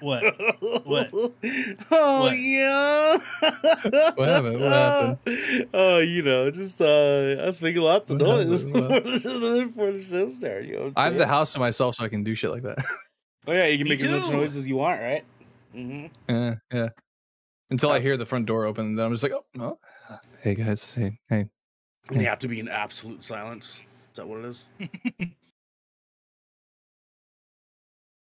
What? What? Oh What? yeah. What happened? What happened? Oh, you know, just uh, I was making lots of what noise before the show started. You know I'm have the house to myself, so I can do shit like that. Oh yeah, you can Me make as much noise as you want, right? Mm-hmm. yeah, yeah. Until I hear the front door open, then I'm just like, oh, no. Hey guys, hey, hey. They have to be in absolute silence. Is that what it is?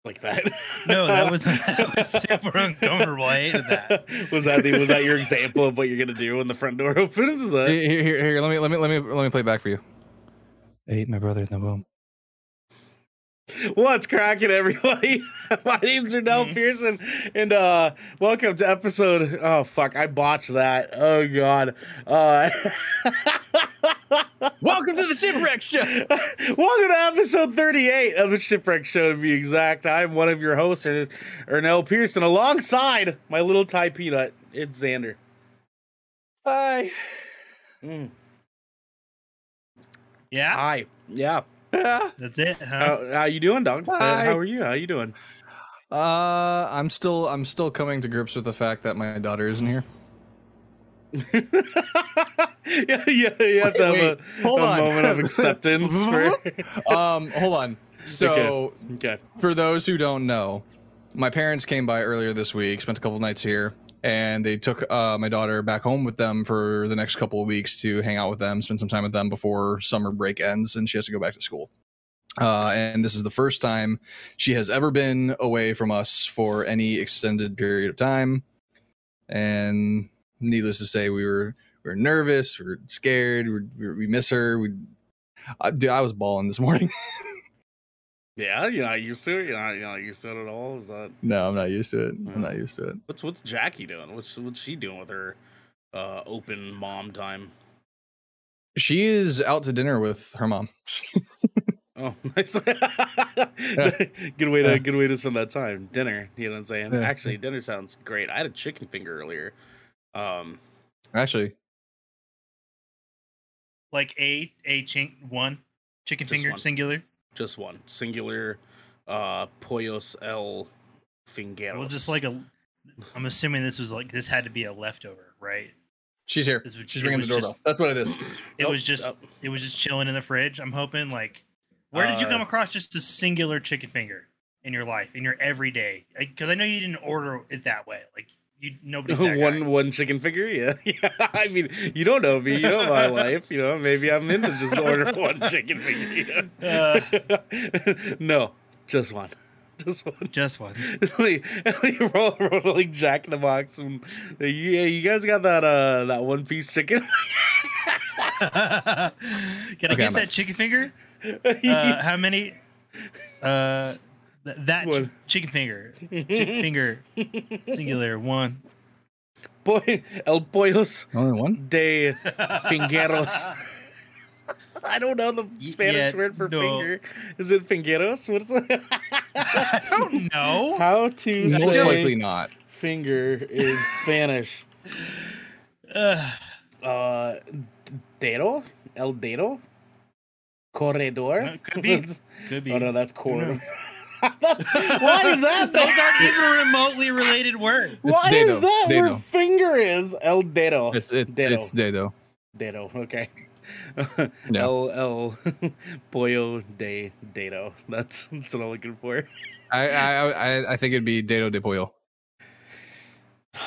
Like that? No, that was, that was super uncomfortable. I hated that. was that the, was that your example of what you're gonna do when the front door opens? Is that? Here, here, here, here, let me, let me, let me, let me play it back for you. I ate my brother in the womb. What's cracking, everybody? My name's Ernell Mhm. Pearson, and uh welcome to episode. Oh fuck, I botched that. Oh god. Uh, Welcome to the Shipwreck Show. welcome to episode 38 of the Shipwreck Show. To be exact, I'm one of your hosts, Er- Ernell Pearson, alongside my little Thai peanut. It's Xander. Hi. Mm. Yeah, Hi. Yeah. Ah. that's it. Huh? How, how you doing, dog? Uh, Hi. How are you? How you doing? Uh, I'm still, I'm still coming to grips with the fact that my daughter isn't here. yeah, yeah, you have to have Wait, a, hold a on. moment of acceptance. for, Um, hold on. So, okay. for those who don't know, my parents came by earlier this week, spent a couple nights here, and they took uh, my daughter back home with them for the next couple of weeks to hang out with them, spend some time with them before summer break ends, and she has to go back to school. Uh, and this is the first time she has ever been away from us for any extended period of time. And needless to say, we were we were nervous, we were scared, we, we, miss her. We, uh, dude, I was balling this morning. Yeah, you're not used to it. You're not, you're not used to it at all. Is that no, I'm not used to it. I'm not used to it. what's what's Jackie doing? What's what's she doing with her uh open mom time? She is out to dinner with her mom. Oh, nice. good way to Yeah. good way to spend that time. Dinner. You know what I'm saying? Yeah. Actually, dinner sounds great. I had a chicken finger earlier. Um, Actually, Like a a chink one chicken Just finger one. singular. just one singular. Uh, pollos el fingeros. Was this like a? I'm assuming this was like this had to be a leftover, right? she's here. Was- She's ringing the doorbell. just- That's what it is. It Oh, was just oh. it was just chilling in the fridge. I'm hoping like, where did you Uh, come across just a singular chicken finger in your life in your everyday? Because I know you didn't order it that way. Like you nobody one one chicken finger. Yeah, yeah. I mean, you don't know me. You know my life. You know, maybe I'm into just order one chicken finger. Uh. no, just one. Just one. Just one. like, like roll, roll like Jack in the Box. And, yeah, you guys got that uh that one piece chicken. Can I Okay, get I'm that chicken finger? Uh, how many? Uh, th- that ch- One. chicken finger, chicken finger, singular one. Boy, el pollos Only one. de fingeros. I don't know the Spanish yeah, word for no. finger. Is it fingeros? What's it? I don't know. How to Most say likely not. finger in Spanish? Uh, Uh, dedo, el dedo, corredor. could be. Could be. Oh no, that's cord. Knows? Why is that? Those aren't even remotely related words. It's Why is dedo, that where finger is? El dedo. It's it's Dedo. it's Dedo. Dedo. Okay. Yeah. El el pollo de dedo. That's that's what I'm looking for. I I I, I think it'd be Dedo de Pollo.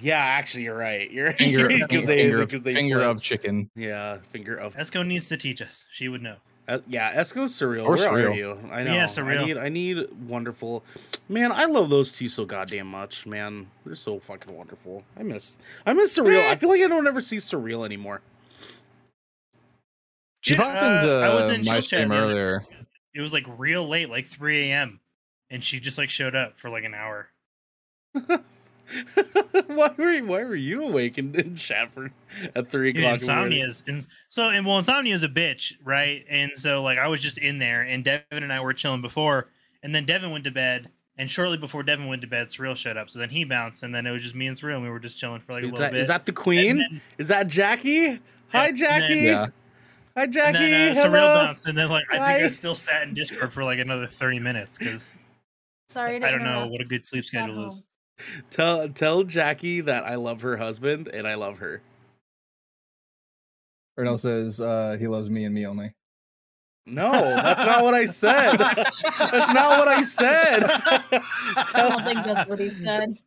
yeah, actually, you're right. You're Finger, you're- finger, they- finger, of, finger of chicken. yeah, finger of Esco needs to teach us. She would know. Uh, yeah, Esco's surreal. Or Where are you? I know. Yeah, I need. I need wonderful. Man, I love those two so goddamn much. Man, they're so fucking wonderful. I miss. I miss surreal. I feel like I don't ever see surreal anymore. She Yeah, popped uh, into I was in my chill stream earlier. It was like real late, like 3 a.m. And she just like showed up for like an hour. why were you, Why were you awake in, in Shafford at three o'clock? in the morning? insomnia is ins- so and well insomnia is a bitch right and so like i was just in there and devin and i were chilling before and then devin went to bed and shortly before devin went to bed surreal showed up so then he bounced and then it was just me and surreal and we were just chilling for like a Is little that, bit is that the queen? Then- is that Jackie? Hi, and then- Jackie. Yeah. Hi, Jackie. and then uh, Hello. surreal bounced and then like i think i still sat in discord for like another 30 minutes because Sorry I don't know what a good sleep Got schedule is. Home. Tell tell Jackie that I love her husband and I love her. Ernell says uh, he loves me and me only. No, that's not what I said. that's not what I said. I don't think that's what he said.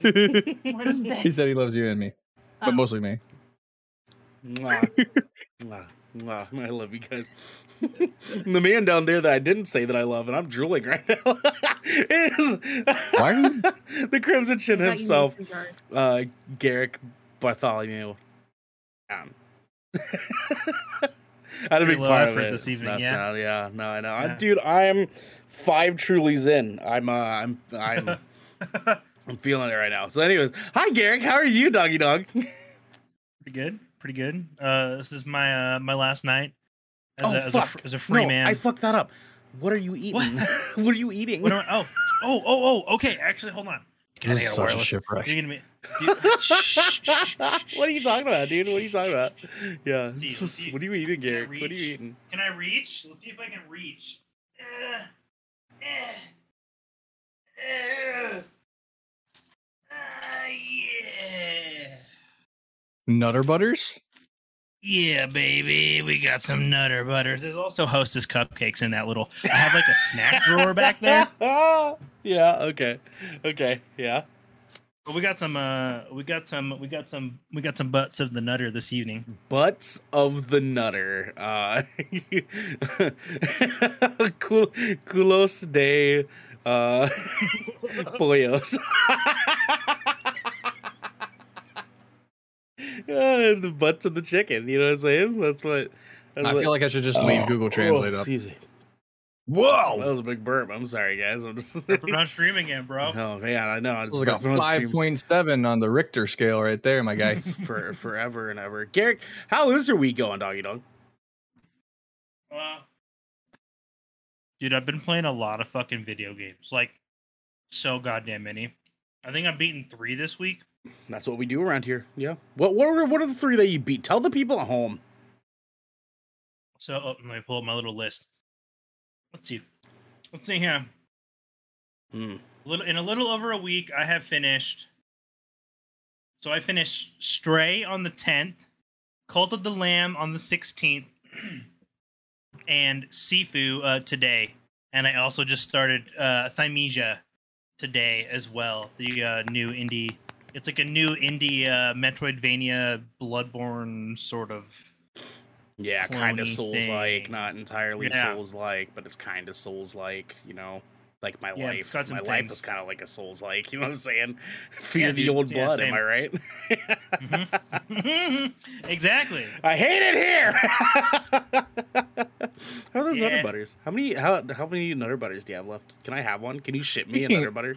What did he say? He said he loves you and me, but Oh. mostly me. Mwah. Mwah. Mwah. I love you guys. the man down there that I didn't say that I love, and I'm drooling right now, is Why are you- the Crimson Chin himself, uh, Garrick Bartholomew. Um. I had a Pretty big low part of it. this evening, That's yeah? how- yeah. No, I know, I, dude. I'm five Trulies in. I'm, uh, I'm, I'm, I'm feeling it right now. So, anyways, hi Garrick. How are you, doggy dog? Pretty good. Pretty good. Uh, this is my uh, my last night as, Oh, a, as, a, fuck. fr- as a free no, man. I fucked that up. What are you eating? What, are you eating? What am I- oh, oh, oh, oh. Okay, actually, hold on. God, This is gotta such a wireless. shipwreck. You're gonna be, dude, shh, shh, shh, shh, shh. what are you talking about, dude? What are you talking about? Yeah. See, see. What are you eating, Can I Garrick? What are you eating? Can I reach? Let's see if I can reach. Uh, uh, uh, uh, yeah. Nutter butters? Yeah, baby, we got some Nutter Butters. There's also Hostess cupcakes in that little. I have like a snack drawer back there. yeah. Okay. Okay. Yeah. But we got some. Uh, we got some. We got some. We got some butts of the Nutter this evening. Butts of the Nutter. Uh, culos de uh, pollos. Yeah, the butts of the chicken. You know what I'm saying? That's what. That's I what- feel like I should just leave Google Translate oh, up. Excuse me. Whoa! That was a big burp. I'm sorry, guys. I'm just. We're on stream again, bro. oh man, I know. I It was like a burped on stream 5.7 on the Richter scale right there, my guy. for forever and ever. Garrick, how is your week going, doggy dog? Uh, dude, I've been playing a lot of fucking video games. Like, so goddamn many. I think I've beaten three this week. That's what we do around here. Yeah. What what are what are the three that you beat? Tell the people at home. So oh, let me pull up my little list. Let's see. Let's see here. Hmm. Little in a little over a week, I have finished. So I finished Stray on the tenth, Cult of the Lamb on the sixteenth, and Sifu uh, today. And I also just started uh, Thymesia today as well. The uh, new indie. It's like a new indie uh, Metroidvania Bloodborne sort of. Yeah, kind of Souls like, not entirely Yeah. Souls like, but it's kind of Souls like. You know, like my Yeah, life. it's got some My life things. is kind of like a Souls like. You know what I'm saying? Fear the dude. old Yeah, blood. same. am I right? Mhm. exactly. I hate it here. how are those Yeah. Nutter Butters? How many how how many Nutter Butters do you have left? Can I have one? Can you ship me a Speaking- Nutter Butter?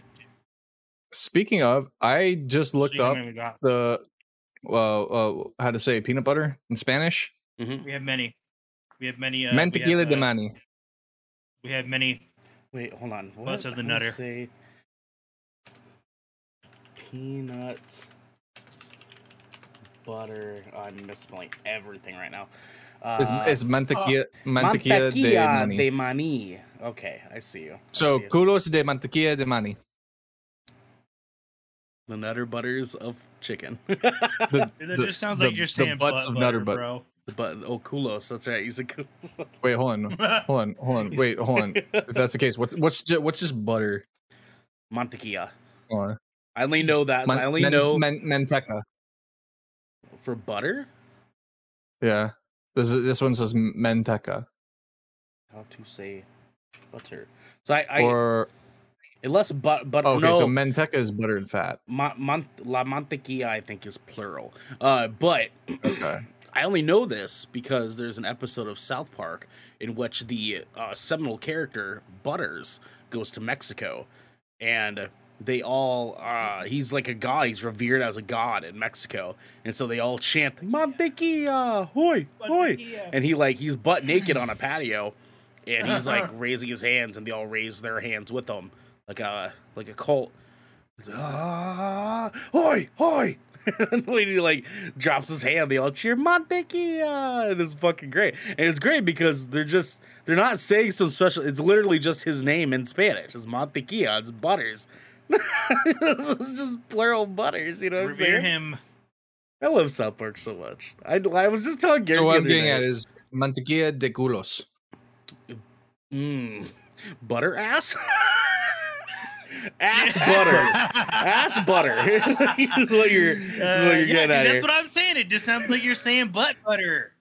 Speaking of, I just looked See up many we got. the uh, uh how to say peanut butter in Spanish. Mm-hmm. We have many. We have many. Uh, Mantequilla have, de uh, mani. We have many. Wait, hold on. What? Butts of the I wanna Nutter. Say peanut butter. Oh, I'm misspelling everything right now. It's, Uh, it's mantequilla, mantequilla de mantequilla mani. de mani. Okay, I see you. I so see you. culos de mantequilla de mani. the Nutter Butters of chicken. The, It the- just sounds the- like you're saying the butts butt of butter, nutter butt. bro. But oh, kulos. That's right. He's a kulos. Wait, hold on, hold on, hold on. Wait, hold on. If that's the case, what's what's ju- what's just butter? Mantequilla. Hold on. I only know that. Man- I only man- know man- manteca. for butter. Yeah. This is, this one says manteca. How to say butter? So I, I or unless but but okay, no. so manteca is butter and fat. Ma- mon- la mantequilla, I think, is plural. Uh, but Okay. I only know this because there's an episode of South Park in which the uh, seminal character Butters goes to Mexico, and they all uh, he's like a god. He's revered as a god in Mexico, and so they all chant "Mantequilla, hoy, hoy," and he like he's butt naked on a patio, and he's like raising his hands, and they all raise their hands with him. Like a like a cult. He's like, ah, hoy, hoy. and when he like drops his hand, they all cheer Mantequilla, and it's fucking great. And it's great because they're just they're not saying some special. It's literally just his name in Spanish. It's Mantequilla. It's Butters. it's just plural Butters. You know what I'm Revere saying? him. I love South Park so much. I, I was just telling Gary. So what I'm other getting day- at is mantequilla de culos. Mm, butter ass? ass butter. ass butter. is what you're, is what Uh, you're yeah, getting dude, at that's here. what I'm saying. It just sounds like you're saying butt butter.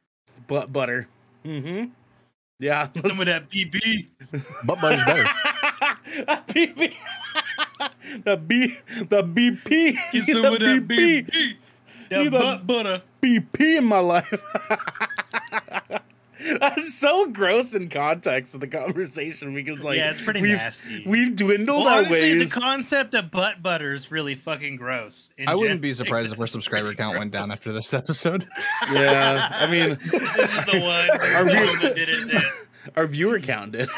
Butt butter. Mm-hmm. Yeah. Some of that BB. Butt butter's better. BP. the B the BP. Get some the of that BB. That butt butter. BP in my life. That's so gross in context of the conversation because like yeah, it's pretty we've, nasty. We've dwindled well, our honestly, ways. the concept of butt butter is really fucking gross. in I wouldn't be surprised if our subscriber count gross. went down after this episode. yeah, I mean, This is the one. Are the we- one did it. Did. our viewer count did.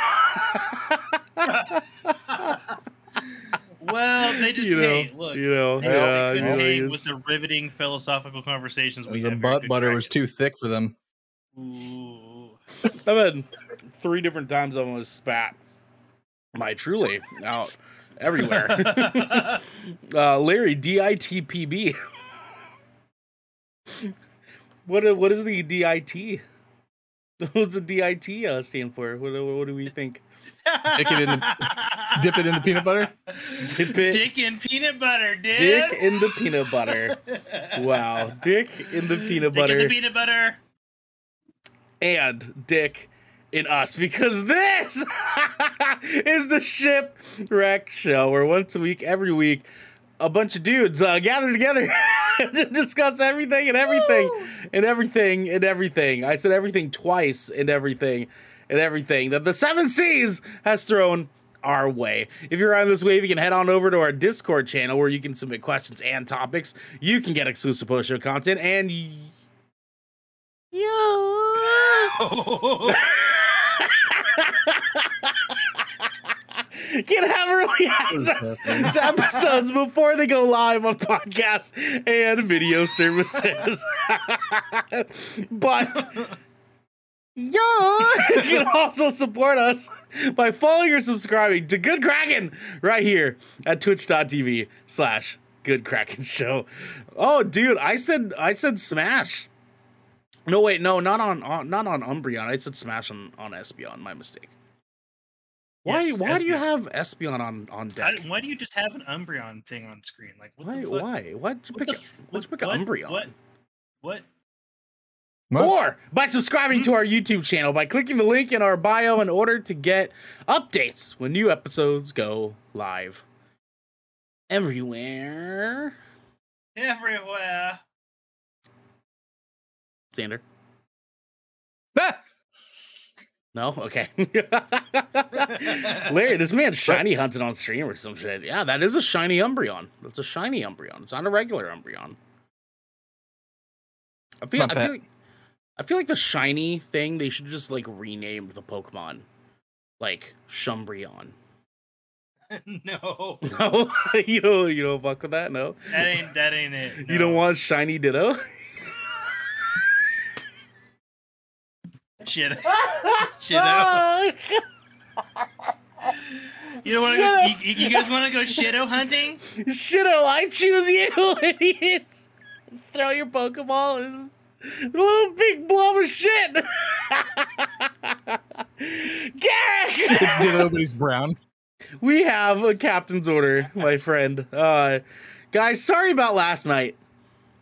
Well, they just you know, hey, look. you know, They yeah, couldn't you know, with the riveting philosophical conversations we the butt butter was too thick for them. Ooh. I've had three different times I almost spat my truly out everywhere. uh, Larry DITPB. what what is the DIT? What's the DIT uh, stand for? What, what, what do we think? Dick it in the dip it in the peanut butter. Dip it, Dick and peanut butter, dude. dick in the peanut butter. Wow, dick in the peanut Dick butter. in the peanut butter. And Dick in us because this is the shipwreck show where once a week, every week, a bunch of dudes uh, gather together to discuss everything and everything and everything and everything. I said everything twice and everything and everything that the Seven Seas has thrown our way. If you're on this wave, you can head on over to our Discord channel where you can submit questions and topics. You can get exclusive post show content and. Y- Yo. Can have early access to episodes before they go live on podcast and video services. but yeah, you can also support us by following or subscribing to Good Kraken right here at twitch.tv slash Good Kraken Show. Oh, dude, I said I said smash. No, wait, no, not on, on not on Umbreon. I said Smash on on Espeon. My mistake. Why Yes, why do you have Espeon on on I- deck? why do you just have an Umbreon thing on screen? Like, what Why the fuck? why why'd you What pick the a, f- why'd you what- pick what- Umbreon? What? What? What? Or by subscribing to hmm? our YouTube channel by clicking the link in our bio in order to get updates when new episodes go live. Everywhere. Everywhere. Xander. Ah! No? Okay. Larry, this man's shiny hunting on stream or some shit. Yeah, that is a shiny Umbreon. That's a shiny Umbreon. It's not a regular Umbreon. I feel, I feel like I feel like the shiny thing they should just like rename the Pokemon. Like Shumbreon. no, No, you don't you don't fuck with that, no? that ain't that ain't it. You don't want shiny Ditto? Shit. shit out. You don't want to go? You, you guys want to go shitto hunting? Shitto, I choose you, idiots. Throw your Pokeball in this little big blob of shit. Garrick! It's Ditto, but he's brown. we have a captain's order, my friend. Uh, guys, sorry about last night.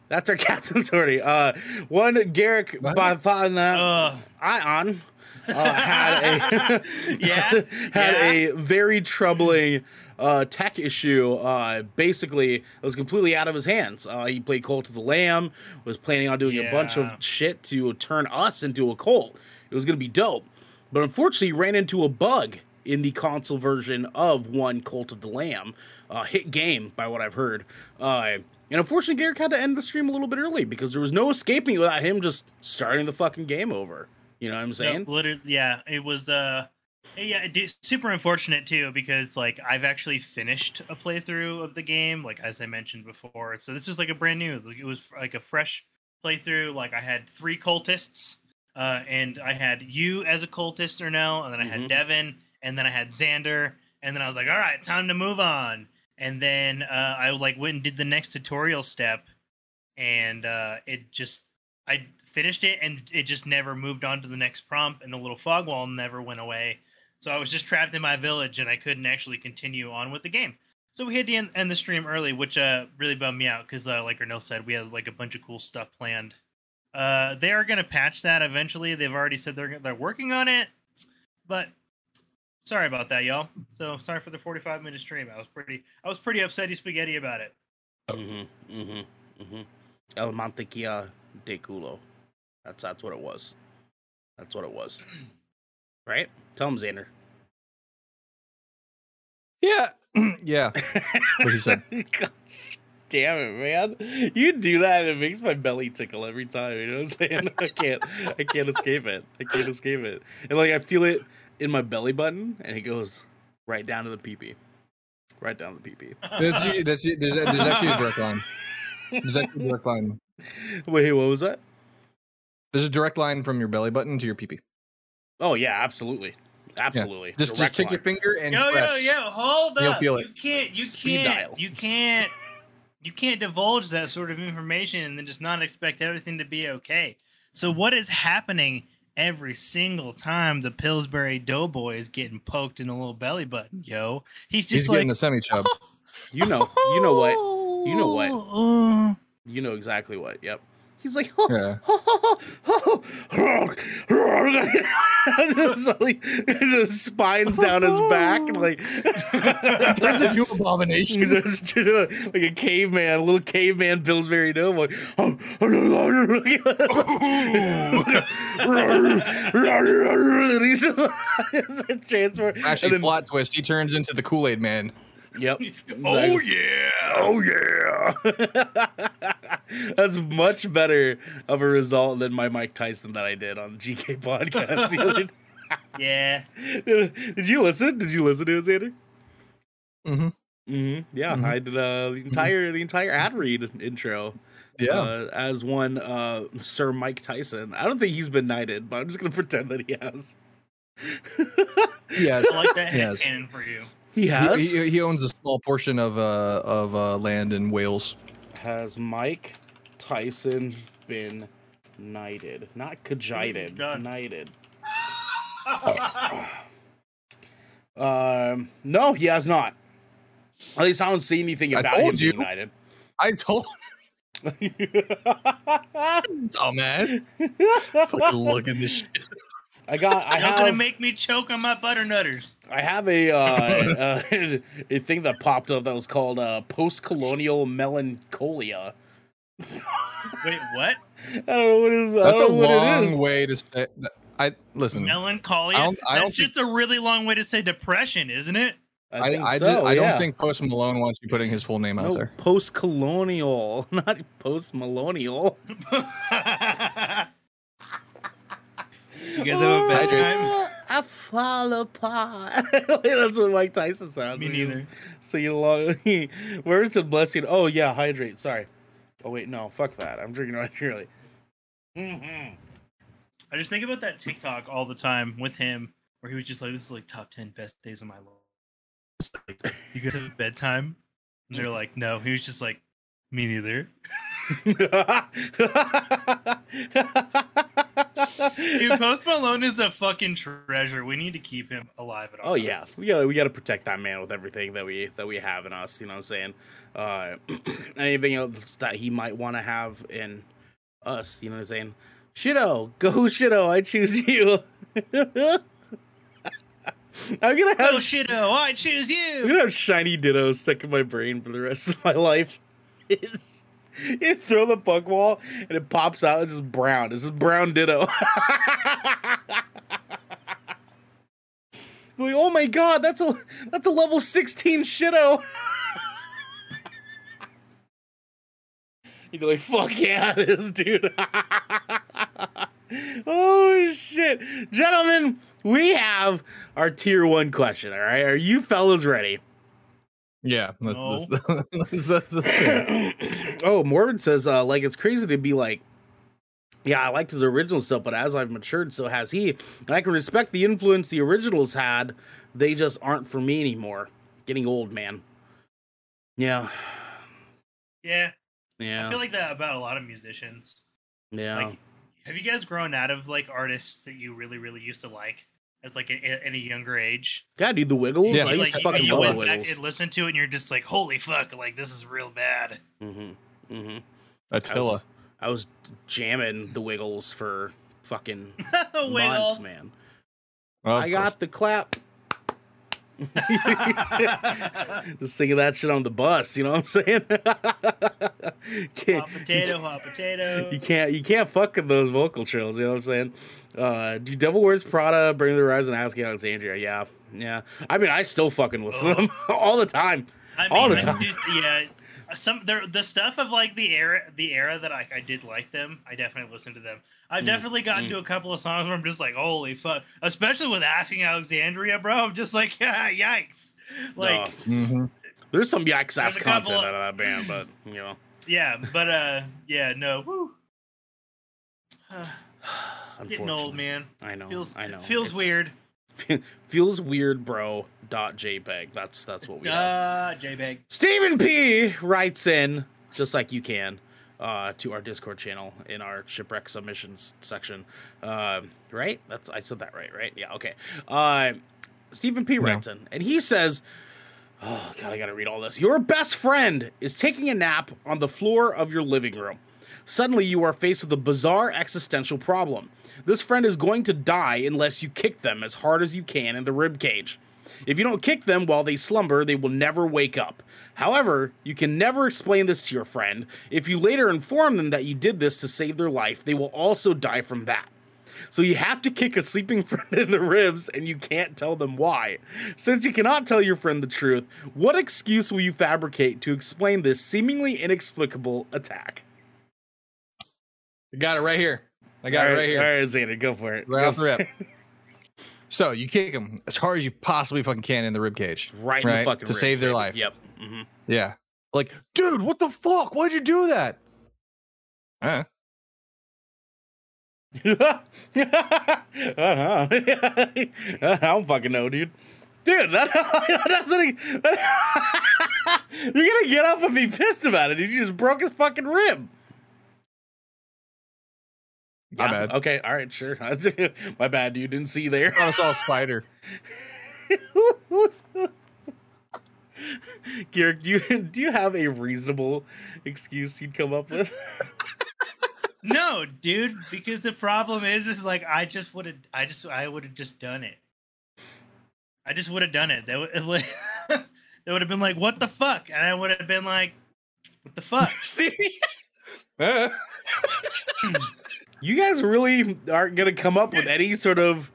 That's our captain's order. Uh, one Garrick What? Bathana Ugh. Ion uh, had a Yeah? had Yeah? a very troubling uh, tech issue. Uh, basically, it was completely out of his hands. Uh, he played Cult of the Lamb, was planning on doing a bunch of shit to turn us into a cult. It was going to be dope. But unfortunately, he ran into a bug in the console version of one Cult of the Lamb. Uh, hit game, by what I've heard. Uh, and unfortunately, Garrick had to end the stream a little bit early because there was no escaping without him just starting the fucking game over. You know what I'm saying? No, literally, yeah. It was uh Yeah, it super unfortunate too because like I've actually finished a playthrough of the game, like as I mentioned before. So this was like a brand new. Like it was like a fresh playthrough. Like I had three cultists, uh, and I had you as a cultist or no, and then I had Devin, and then I had Xander, and then I was like, all right, time to move on. And then uh, I like went and did the next tutorial step, and uh, it just I finished it, and it just never moved on to the next prompt, and the little fog wall never went away. So I was just trapped in my village, and I couldn't actually continue on with the game. So we had to end, the stream early, which uh, really bummed me out because, uh, like Ernell said, we had like a bunch of cool stuff planned. Uh, they are going to patch that eventually. They've already said they're they're working on it, but sorry about that, y'all. So sorry for the 45 minute stream. I was pretty I was pretty upsetty spaghetti about it. Mm-hmm. Mm-hmm. Mm-hmm. El mantequilla de culo. That's that's what it was. That's what it was. Right? Tell him, Xander. Yeah, yeah. What he said. God damn it, man! You do that, and it makes my belly tickle every time. You know what I'm saying? I can't, I can't escape it. I can't escape it. And like I feel it in my belly button, and it goes right down to the peepee. right down to the peepee. That's, that's there's, there's actually a direct line. There's actually a direct line. Wait, what was that? There's a direct line from your belly button to your pee pee. Oh yeah, absolutely, absolutely. Just just Direct take your finger and yo, yo, press. yo, hold up. You'll feel it. You can't you Speed can't dial. you can't you can't divulge that sort of information and then just not expect everything to be okay. So what is happening every single time the Pillsbury Doughboy is getting poked in the little belly button, yo? He's just He's like getting a semi chub. You know, you know what? You know what? what? You know exactly what. Yep. He's like, oh, Yeah. so he- his spine's down his back, and like Turns into abomination. He's just like a caveman, a little caveman Pillsbury Doughboy. and he's a transfer. Actually, and then- plot twist. He turns into the Kool Aid Man. Yep. Oh Exactly. yeah. Oh yeah. That's much better of a result than my Mike Tyson that I did on the GK podcast. Yeah. day. Did you listen? Did you listen to it, Xander? Mhm. hmm Yeah, Mhm. I did uh, the entire the entire ad read intro. Yeah. uh, as one uh, Sir Mike Tyson. I don't think he's been knighted, but I'm just gonna pretend that he has. yeah. I like that Yes. headcanon for you. He He, has. he, he owns a small portion of uh of uh land in Wales. has Mike Tyson been knighted? Not cajited, God. knighted. Um, no, he has not. At least I don't see anything I about him told being you. knighted. I told dumbass. Fucking look at this shit. I got. I You're gonna make me choke on my butternutters. I have a uh, uh, a thing that popped up that was called uh, post-colonial melancholia. Wait, what? I don't know what is. That's I a don't know what it long way to say. I listen. Melancholia. I don't- I That's don't just a really long way to say depression, isn't it? I, I think I, so, did, I yeah. don't think Post Malone wants you putting his full name out there. post-colonial, not post-millennial. You guys have a bad time? I fall apart. That's what Mike Tyson sounds. Me neither. Singing along. Where is the blessing? Oh yeah, hydrate. Sorry. Oh wait, no, fuck that. I'm drinking right Shirley. Mm-hmm. I just think about that TikTok all the time with him, where he was just like, "This is like top ten best days of my life." Like, you guys have a bedtime, and they're like, "No." He was just like, "Me neither." Dude, Post Malone is a fucking treasure. We need to keep him alive at all. Oh yeah, we gotta we gotta protect that man with everything that we that we have in us. You know what I'm saying? Uh, anything else that he might want to have in us? You know what I'm saying? Shido, go Shido. I choose you. I'm gonna have Oh shitto! I choose you. I'm gonna have shiny ditto stuck in my brain for the rest of my life. You throw the Pokeball and it pops out. It's just brown. It's just brown ditto. like, oh my god, that's a that's a level 16 shitto. You'd be like, fuck yeah, it is, dude. oh shit. Gentlemen, we have our tier one question. All right, are you fellas ready? Yeah. Let's, No. let's, let's, let's- oh, Morbid says, uh, like it's crazy to be like, yeah, I liked his original stuff, but as I've matured, so has he. And I can respect the influence the originals had. They just aren't for me anymore. Getting old, man. Yeah, Yeah, yeah, I feel like that about a lot of musicians. yeah. Like, have you guys grown out of like artists that you really, really used to like as like a, in a younger age? yeah, dude, the Wiggles. Yeah. I used like, to fucking you love the went back Wiggles. and listened to it, and you're just like, "Holy fuck! Like this is real bad." Mm-hmm. Mm-hmm. Attila. I was jamming the Wiggles for fucking the months, man. Well, I got the clap. Just singing that shit on the bus, you know what I'm saying? Hot potato, hot potato. You can't you can't fuck with those vocal trills, you know what I'm saying? Uh do Devil Wears Prada, Bring the Rise and Asking Alexandria, yeah. Yeah. I mean I still fucking listen to them all the time. I mean, all the time. yeah. Some there, the stuff of like the era, the era that I, I did like them. I definitely listened to them. I've Mm, definitely gotten mm. to a couple of songs where I'm just like, holy fuck! Especially with asking Alexandria, bro. I'm just like, yeah, yikes. Like, Mhm. There's some yikes ass There's a couple content of- out of that band, but you know. yeah, but uh, yeah, no, woo. Getting old, man. I know. Feels I know. Feels It's- weird. feels weird, bro. Dot JPEG. That's that's what we have. Uh, JPEG. Stephen P writes in, just like you can, uh, to our Discord channel in our shipwreck submissions section. Uh, right? That's I said that right, right? Yeah, okay. Uh, Stephen P writes in, and he says, "Oh God, I gotta read all this. Your best friend is taking a nap on the floor of your living room. Suddenly, you are faced with a bizarre existential problem. This friend is going to die unless you kick them as hard as you can in the rib cage." If you don't kick them while they slumber, they will never wake up. However, you can never explain this to your friend. If you later inform them that you did this to save their life, they will also die from that. So you have to kick a sleeping friend in the ribs and you can't tell them why. Since you cannot tell your friend the truth, what excuse will you fabricate to explain this seemingly inexplicable attack? I got it right here. I got it right here. All right, Xander, go for it. Right Go off the rip. So you kick them as hard as you possibly fucking can in the rib cage. right, in the Right, fucking to ribs, save their life. Yep. hmm Yeah. Like, dude, what the fuck? Why'd you do that? Huh? uh-huh. I don't fucking know, dude. Dude, that, that doesn't. you're gonna get up and be pissed about it. dude. You just broke his fucking rib. My Yeah, bad. Okay, all right, sure. My bad, dude. Didn't see there. Oh, I saw a spider. Garrick, do you do you have a reasonable excuse you'd come up with? No, dude, because the problem is, is like I just would have, I just, I would have just done it. I just would have done it. They would, like, they would have been like, "What the fuck?" and I would have been like, "What the fuck?" See? You guys really aren't gonna come up with any sort of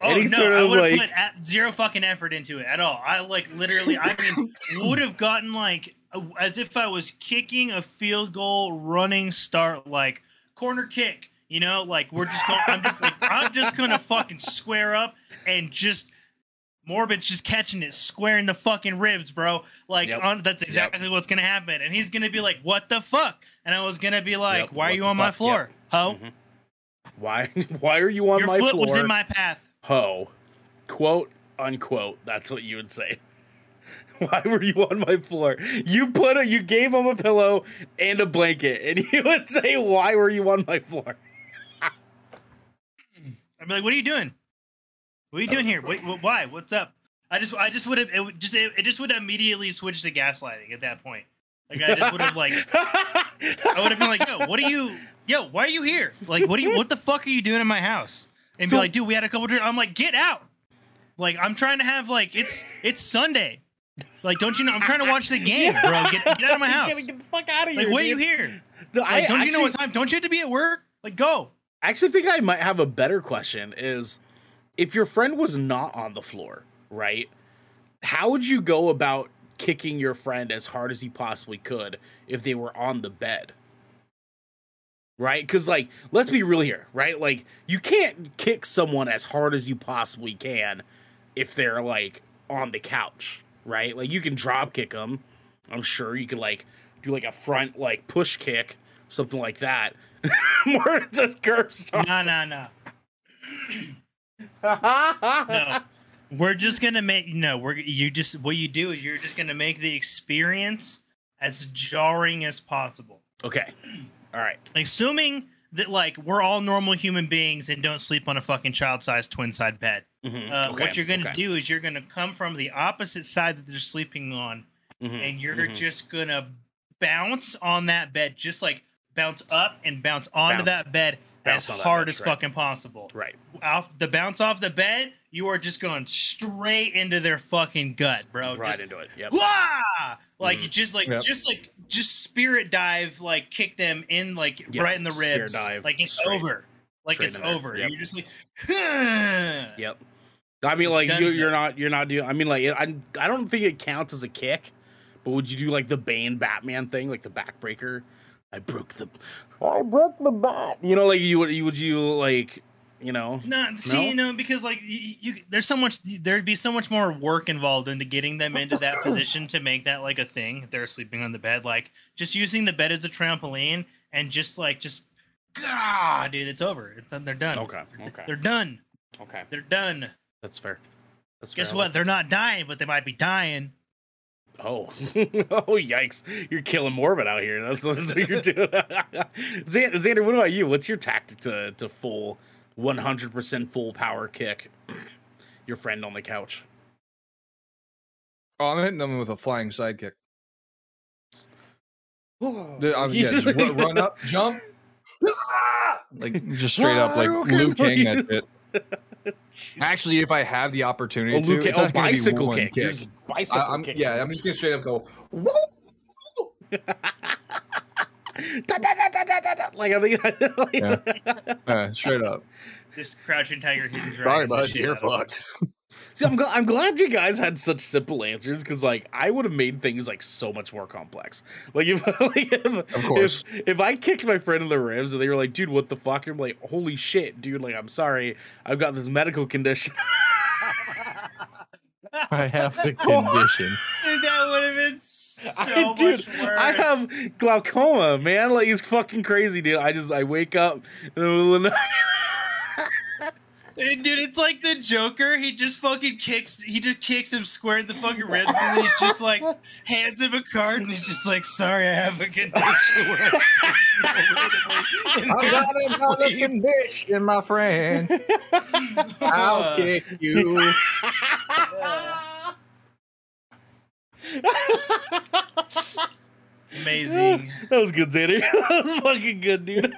Oh Any no, sort I of, would like- put zero fucking effort into it at all. I like literally, I mean, would have gotten like as if I was kicking a field goal, running start, like corner kick. You know, like we're just going. I'm just like I'm just gonna fucking square up and just. Morbid's just catching it square in the fucking ribs, bro. Like Yep. on, that's exactly what's gonna happen, and he's gonna be like, "What the fuck?" And I was gonna be like, Yep, "Why are you on my fuck? floor, ho? Mhm. why why are you on Your my foot floor? was in my path." ho. Quote unquote. That's what you would say. Why were you on my floor? You put a you gave him a pillow and a blanket, and you would say, Why were you on my floor? I'd be like, "What are you doing? What are you doing here? Wait, wh- why? What's up?" I just, I just would have, it would just, it, it just would immediately switch to gaslighting at that point. Like I just would have like, I would have been like, "Yo, what are you? Yo, why are you here? Like, what are you? What the fuck are you doing in my house?" And So- be like, "Dude, we had a couple drinks." I'm like, "Get out!" Like I'm trying to have like it's it's Sunday. Like, don't you know? I'm trying to watch the game, bro. Get, get out of my house. get the fuck out of here. Like, why are you here? Like, I don't you know what time? Don't you have to be at work? Like, go. I actually think I might have a better question is if your friend was not on the floor, right? How would you go about kicking your friend as hard as he possibly could if they were on the bed? right? Because like, let's be real here, right? Like, you can't kick someone as hard as you possibly can if they're like on the couch, right? Like, you can drop kick them. I'm sure you could like do like a front like push kick, something like that. More it says curb stomp. No, no, no. no. We're just gonna make no. We're you just what you do is you're just gonna make the experience as jarring as possible. Okay. All right. Assuming that like we're all normal human beings and don't sleep on a fucking child-sized twin-side bed. Mhm. Uh, Okay, What you're gonna okay. do is you're gonna come from the opposite side that they're sleeping on, Mhm, and you're mhm. just gonna bounce on that bed, just like bounce up and bounce onto Bounce. that bed as hard bed, as right. fucking possible. right. Off the bounce off the bed, you are just going straight into their fucking gut, bro. right Just, into it. Yep. Wah! Like you just like Yep. just like just spirit dive, like kick them in like Yeah, right in the spirit ribs. dive like it's straight- over. Like it's over. Yep. You're just like Yep. I mean, like you, you're not, you're not doing. I mean, like I, I don't think it counts as a kick, but would you do like the Bane Batman thing, like the backbreaker? I broke the, I broke the bat. You know, like you would, you would you like, you know? No, see, No? know, because like you, you, there's so much, there'd be so much more work involved into getting them into that position to make that like a thing. If they're sleeping on the bed, like just using the bed as a trampoline and just like just, God, dude, it's over. It's done. They're done. Okay, okay, They're done. okay. They're done. That's fair. That's Guess fair. what? They're not dying, but they might be dying. Oh, oh, yikes! You're killing Morbid out here. That's, that's what you're doing. Xander, Xander, what about you? What's your tactic to to full 100% full power kick your friend on the couch? Oh, I'm hitting them with a flying sidekick. The- yeah, just ru- run up, jump, like just straight up, like Liu Kang. please. That shit. Actually, if I have the opportunity Oh, to, Luke, it's oh, not be bicycle one kick. kick. There's bicycle I, am kick. yeah, I'm just gonna straight up go. "Woo!" Da, da, da, da, da, da, da. Like I think, like, Yeah. Uh, straight up. Just crouching tiger, hidden dragon. Sorry, the bud. shit You're out of them. fucked. See, I'm, gl- I'm glad you guys had such simple answers because, like, I would have made things like so much more complex. Like, if, like, if, Of course. if if I kicked my friend in the ribs and they were like, "Dude, what the fuck?" I'm like, "Holy shit, dude! Like, I'm sorry, I've got this medical condition." I have the condition. Dude, that would have been so I, dude, much worse. I have glaucoma, man. Like, it's fucking crazy, dude. I just I wake up in the middle of the night. Hey, Dude, it's like the Joker. He just fucking kicks. He just kicks him square in the fucking ribs, and then he's just like hands him a card, and he's just like, "Sorry, I have a condition." I got another condition, my friend. I'll uh. kick you. Amazing. That was good, Xander. that was fucking good, dude.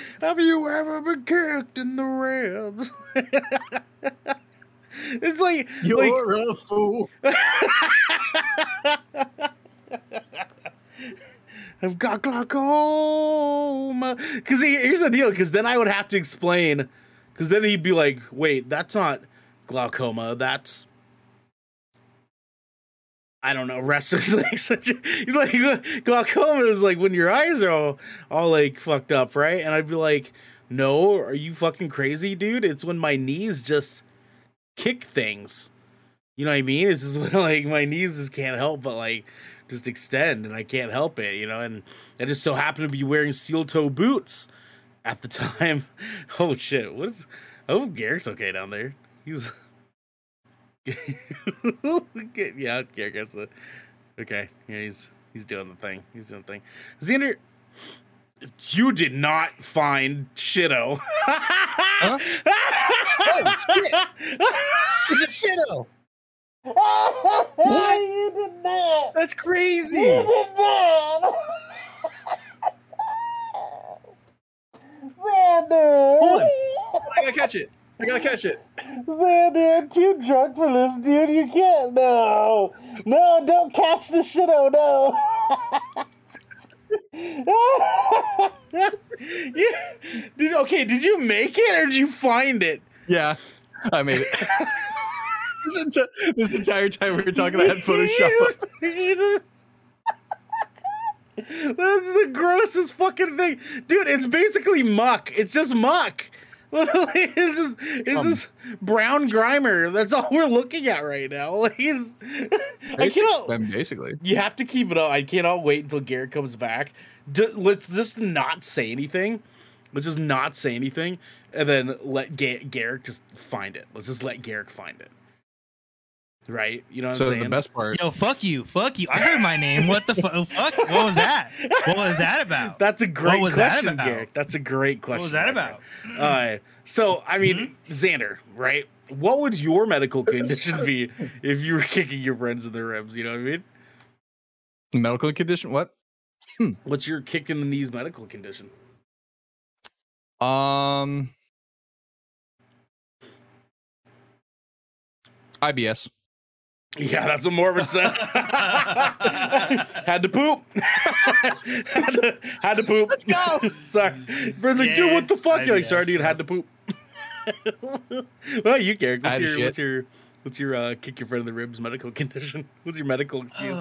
Have you ever been kicked in the ribs? it's like, like You're a fool. I've got glaucoma. Because here's the deal. Because then I would have to explain. Because then he'd be like, "Wait, that's not glaucoma. That's." I don't know. Rest is like such a like glaucoma is like when your eyes are all all like fucked up, right? And I'd be like, "No, are you fucking crazy, dude? It's when my knees just kick things. You know what I mean? It's just when like my knees just can't help but like just extend, and I can't help it, you know. And I just so happened to be wearing steel toe boots at the time. oh shit! What is? Oh, Garrick's okay down there. He's yeah, Garrick's the okay. Yeah, he's he's doing the thing. He's doing the thing. Xander, you did not find Shido. Oh, shit. It's a shitto. Oh, what? You did not. That's crazy. You did not. Xander. Hold on. Oh I gotta catch it. I gotta catch it. Xander, I'm too drunk for this, dude. You can't. No. No, don't catch the shit. Oh, no. yeah. Did, okay, did you make it or did you find it? Yeah, I made it. this, enti- this entire time we were talking, I had Photoshop. You just- That's the grossest fucking thing, dude. It's basically muck. It's just muck. Literally, it's just it's Um, just brown grimer. That's all we're looking at right now. Like, it's, I cannot. Basically, basically. You have to keep it up. I cannot wait until Garrick comes back. D- let's just not say anything. Let's just not say anything, and then let Ga- Garrick just find it. Let's just let Garrick find it. Right? You know what So I'm saying? the best part, Yo, fuck you, fuck you. I heard my name. What the fu- fuck? What was that? What was that about? That's a great was question, about? Garrick. That's a great question. what was that my about? friend. Uh, so, I mean, Xander, right? What would your medical condition be if you were kicking your friends in the ribs? You know what I mean? medical condition. What? What's your kick in the knees medical condition? Um, IBS. Yeah, that's what Morbid said. had to poop. had, to, had to poop. Let's go. Sorry. Friends like, dude, what the fuck? Yeah, You're like, sorry, dude, had to poop. well, you, Garrick. What's your, what's your what's your uh, kick your friend in the ribs medical condition? What's your medical excuse?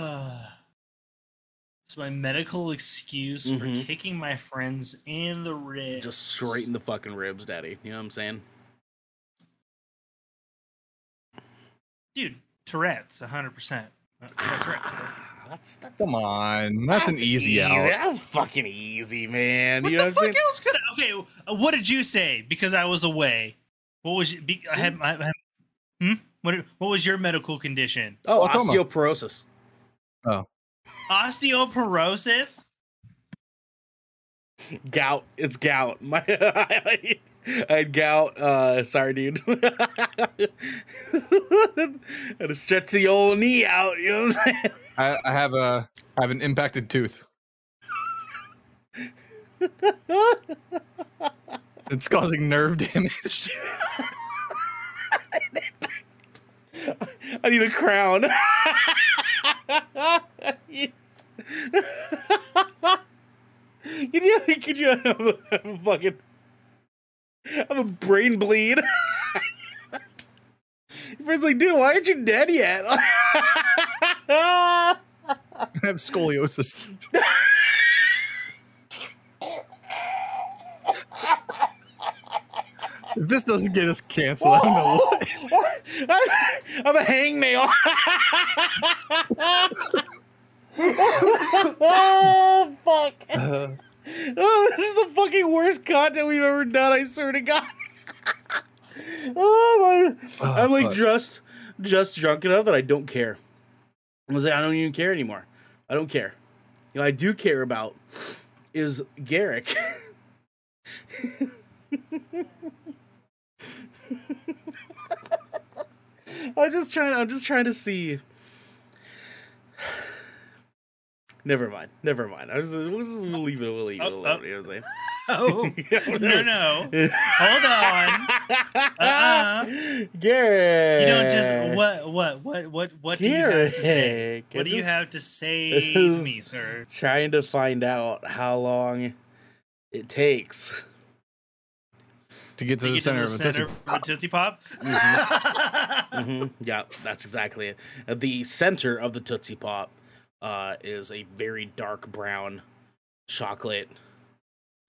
It's my medical excuse Mhm. for kicking my friends in the ribs. Just straight in the fucking ribs, daddy. You know what I'm saying? dude. Tourette's, hundred percent. Ah, that's that's Come on, that's, an easy, out. That's fucking easy, man. What you know the what I'm fuck saying? else could? I, okay, uh, what did you say? Because I was away. What was you- be, I had? I, I, hmm. What? What was your medical condition? Oh, Glaucoma. osteoporosis. Osteoporosis. Gout. It's gout. My I had gout. Uh, sorry, dude. had to stretch the old knee out. You know what I'm saying? I, I have a I have an impacted tooth. It's causing nerve damage. I need a crown. Could you could you have a fucking have a brain bleed? Your friend's like, dude, why aren't you dead yet? I have scoliosis. if this doesn't get us canceled, I don't know what. I'm a hangnail. oh fuck! Oh, this is the fucking worst content we've ever done. I swear to God. oh my! Oh, I'm like fuck. just, just drunk enough that I don't care. I was like, I don't even care anymore. I don't care. You know, I do care about is Garrick. I'm just trying. I'm just trying to see. Never mind. Never mind. I was. We'll, just, we'll leave it. We'll leave it Oh, alone. oh. You know what I'm saying? Oh no, no. Hold on. Uh-uh. Garrick. You don't just what what what what what do you have to say? Garrick, What do you have to say to me, sir? Trying to find out how long it takes. To get to Take the it center of the a center tootsie. of a Tootsie Pop. hmm Yeah, that's exactly it. At the center of the Tootsie Pop uh, is a very dark brown chocolate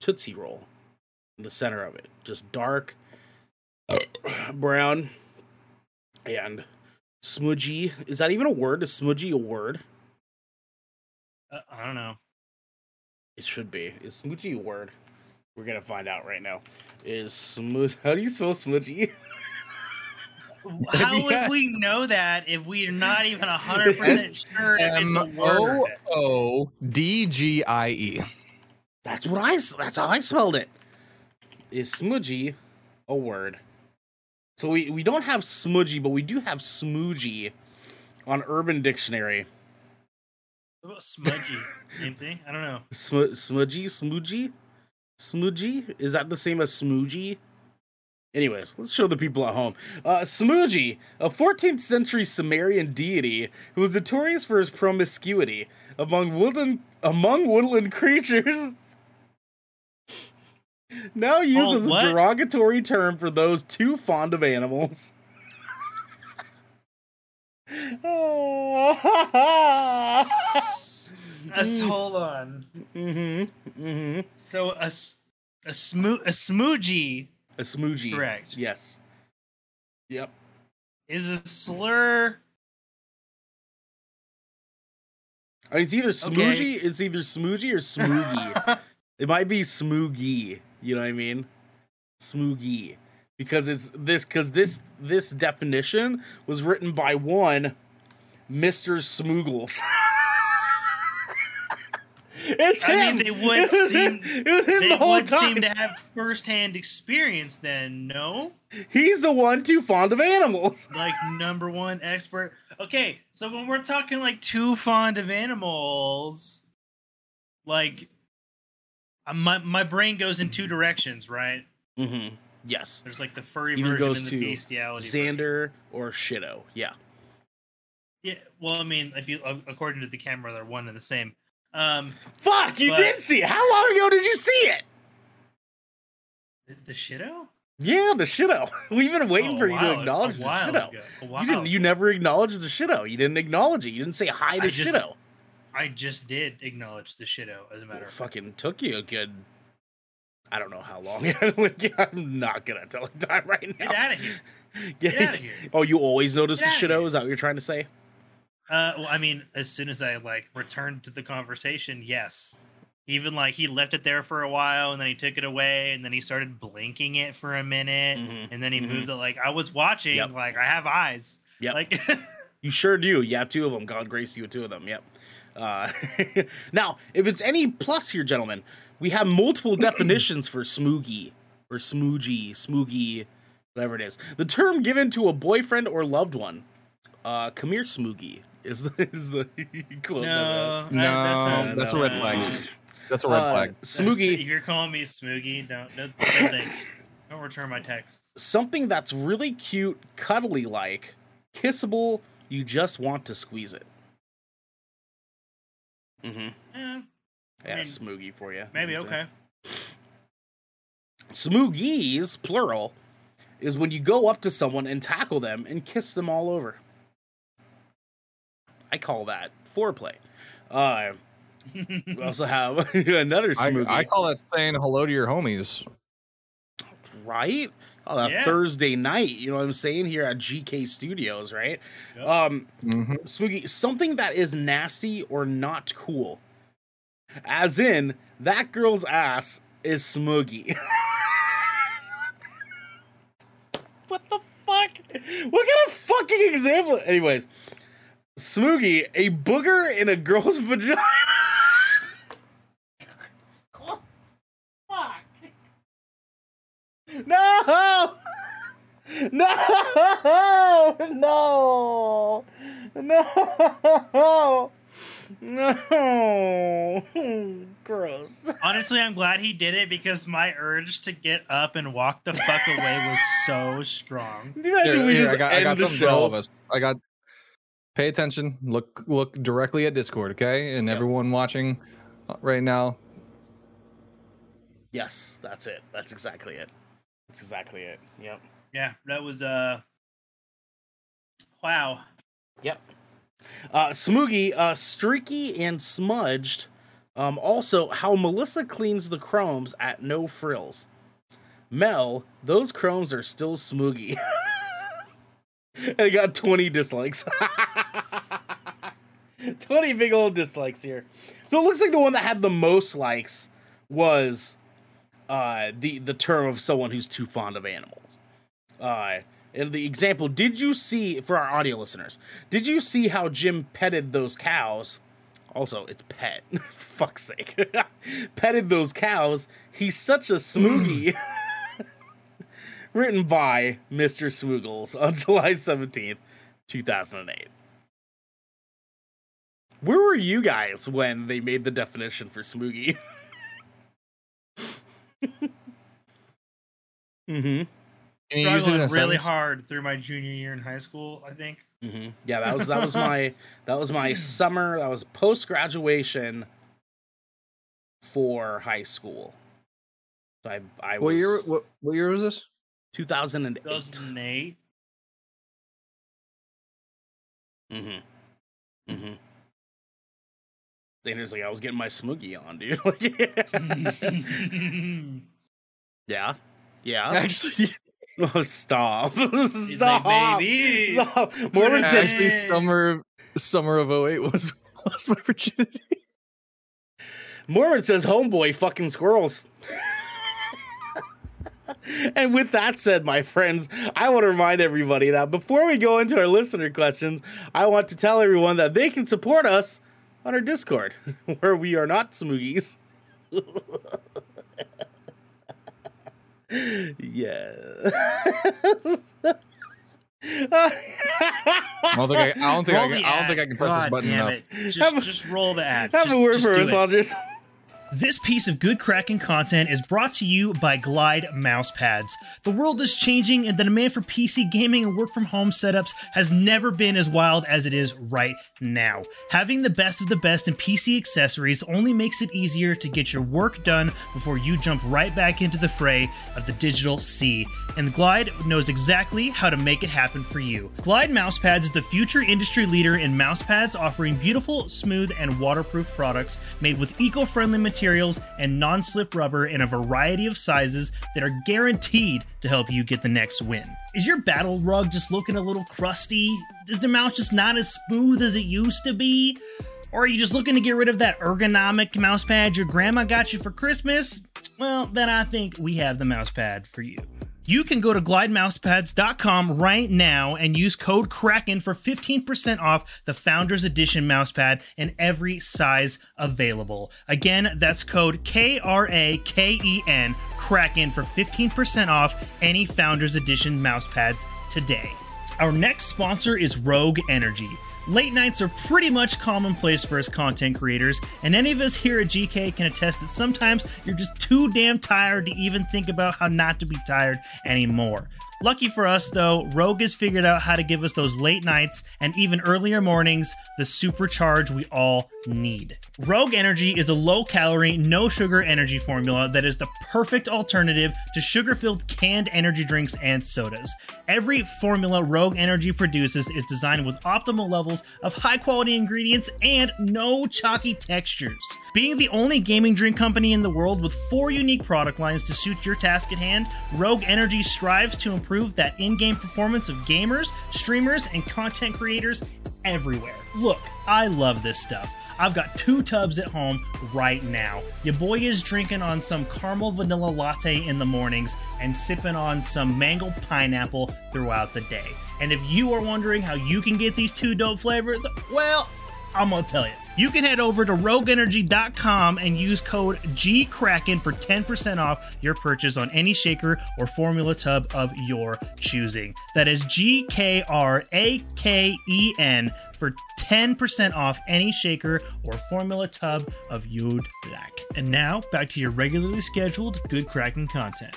Tootsie Roll. In the center of it, just dark brown and smudgy. Is that even a word? Is smudgy a word? Uh, I don't know. It should be. Is smudgy a word? We're gonna find out right now. Is smooth? How do you spell smudgy? How you would we know that if we're not even hundred percent sure if it's M a O word? O D G I E. That's what I. s- That's how I spelled it. Is smudgy a word? So we we don't have smudgy, but we do have smoogie on Urban Dictionary. What about smudgy? Same thing. I don't know. Sm- smudgy, smoogie, smoogie. Is that the same as smoogie? Anyways, let's show the people at home. Uh, Smoogie, a 14th century Sumerian deity who was notorious for his promiscuity among woodland among woodland creatures. Now used Oh, as a derogatory term for those too fond of animals. us hold on. Mm-hmm. Mm-hmm. So a a smo- a smoogie A smoogie. Correct. Yes. Yep. is a slur. Uh, It's either smoogie, it's either smoogie or smoogie. it might be smoogie. You know what I mean? Smoogie. Because it's this because this this definition was written by one Mr. Smoogles. it's I him. mean, they would seem- him- it was him they the whole would time. seem to have firsthand experience. Then no, He's the one too fond of animals. like number one expert. Okay, so when we're talking like too fond of animals, like uh, my my brain goes in two directions, right? Mm-hmm. Yes. There's like the furry Either version goes and the to bestiality. version. Xander or Shido. Yeah. Yeah, well, I mean, if you uh, according to the camera, they're one and the same. Um, Fuck, you But- did see it. How long ago did you see it? the, the Shido. Yeah, the Shido. We've been waiting Oh, for you to acknowledge the while Shido. A while You didn't. You never acknowledged the Shido. You didn't acknowledge it. You didn't say hi to I just-. I just did acknowledge the Shido, as a matter It of fact. fucking took you a good. I don't know how long. I'm not gonna tell the time right now. Get out of here. Get, outta here. Oh, you always notice Get the here. Is that what you're trying to say? Uh, well, I mean, as soon as I like returned to the conversation, yes. Even like he left it there for a while, and then he took it away, and then he started blinking it for a minute, Mhm. and then he Mhm. moved it. Like I was watching, Yep. like I have eyes. Yep. Like You sure do. Yeah, two of them. God grace you with two of them. Yep. Uh, now, if it's any plus here, gentlemen, we have multiple definitions for smoogie or smoogie, smoogie, whatever it is. The term given to a boyfriend or loved one. Uh, come here, smoogie. Is the is the quote no, No, I- that's a red uh, flag. That's a red Uh, flag. that's- Smoogie, you're calling me Smoogie, don't no, no thanks. Don't return my text. something that's really cute, cuddly like, kissable. You just want to squeeze it. Mm-hmm. Eh, Yeah, mean, smoogie for you. maybe You know what I'm okay. saying? Smoogies, plural, is when you go up to someone and tackle them and kiss them all over. I call that foreplay. Uh, we also have another I, I call that saying hello to your homies. right? Oh, that Yeah. Thursday night. You know what I'm saying here at GK Studios, right? Yep. Um, hmm Smoogie, something that is nasty or not cool. As in, that girl's ass is smoogie. what the fuck? What kind of fucking example? Anyways, smoogie, a booger in a girl's vagina. Fuck. No! No! No! No! No! Gross. Honestly, I'm glad he did it because my urge to get up and walk the fuck away was so strong. Can you imagine Here, we here, just I got, I end got the something for all show? of us. I got. Pay attention. Look, look directly at Discord, okay? And Yep. everyone watching uh, right now, Yes, that's it. That's exactly it. That's exactly it. Yep. Yeah, that was uh wow. Yep. Uh, Smoogie, uh, streaky and smudged. Um, also, how Melissa cleans the chromes at no frills. Mel, those chromes are still smoogie. and I got 20 dislikes. 20 big old dislikes here. So it looks like the one that had the most likes was uh, the, the term of someone who's too fond of animals. Uh, and the example, did you see, for our audio listeners, did you see how Jim petted those cows? Also, it's pet. Fuck's sake. petted those cows. He's such a smoogie. Written by Mr. Swoogles on July 17th, 2008. Where were you guys when they made the definition for smoogie? mm-hmm. can you use it in a Struggling really sentence? hard through my junior year in high school, I think. hmm Yeah, that was that was my that was my summer. That was post graduation for high school. So I I was What year? What, what year was this? 2008. 2008. Mm-hmm. Mm-hmm. Xander's like, I was getting my smoogie on, dude. Like, yeah, yeah. Actually, Oh, stop, stop, like, baby. stop. Mormon said, actually, summer summer of 08 was lost my virginity. Mormon says, homeboy, fucking squirrels. and with that said, my friends, I want to remind everybody that before we go into our listener questions, I want to tell everyone that they can support us on our Discord, where we are not smoogies. yeah. I don't think I, I don't think I, can, I don't think I can press this button enough. Just, Have a- just roll the ad. Have Just- a word for do our it. sponsors. This piece of good cracking content is brought to you by Glide mouse pads. The world is changing and the demand for PC gaming and work from home setups has never been as wild as it is right now. Having the best of the best in PC accessories only makes it easier to get your work done before you jump right back into the fray of the digital sea. And Glide knows exactly how to make it happen for you. Glide Mousepads is the future industry leader in mousepads, offering beautiful, smooth, and waterproof products made with eco friendly materials and non slip rubber in a variety of sizes that are guaranteed to help you get the next win. Is your battle rug just looking a little crusty? Is the mouse just not as smooth as it used to be? Or are you just looking to get rid of that ergonomic mouse pad your grandma got you for Christmas? Well, then I think we have the mouse pad for you. You can go to glidemousepads.com right now and use code Kraken for 15% off the Founders Edition mousepad in every size available. Again, that's code K R A K E N Kraken for 15% off any Founders Edition mousepads today. Our next sponsor is Rogue Energy. Late nights are pretty much commonplace for us content creators, and any of us here at GK can attest that sometimes you're just too damn tired to even think about how not to be tired anymore. Lucky for us, though, Rogue has figured out how to give us those late nights and even earlier mornings the supercharge we all need. Rogue Energy is a low calorie, no sugar energy formula that is the perfect alternative to sugar filled canned energy drinks and sodas. Every formula Rogue Energy produces is designed with optimal levels of high quality ingredients and no chalky textures. Being the only gaming drink company in the world with four unique product lines to suit your task at hand, Rogue Energy strives to improve that in game performance of gamers, streamers, and content creators everywhere. Look, I love this stuff. I've got two tubs at home right now. Your boy is drinking on some caramel vanilla latte in the mornings and sipping on some mango pineapple throughout the day. And if you are wondering how you can get these two dope flavors, well, I'm gonna tell you. You can head over to rogueenergy.com and use code GKRAKEN for 10% off your purchase on any shaker or formula tub of your choosing. That is G K R A K E N for 10% off any shaker or formula tub of you'd. And now, back to your regularly scheduled Good Kraken content.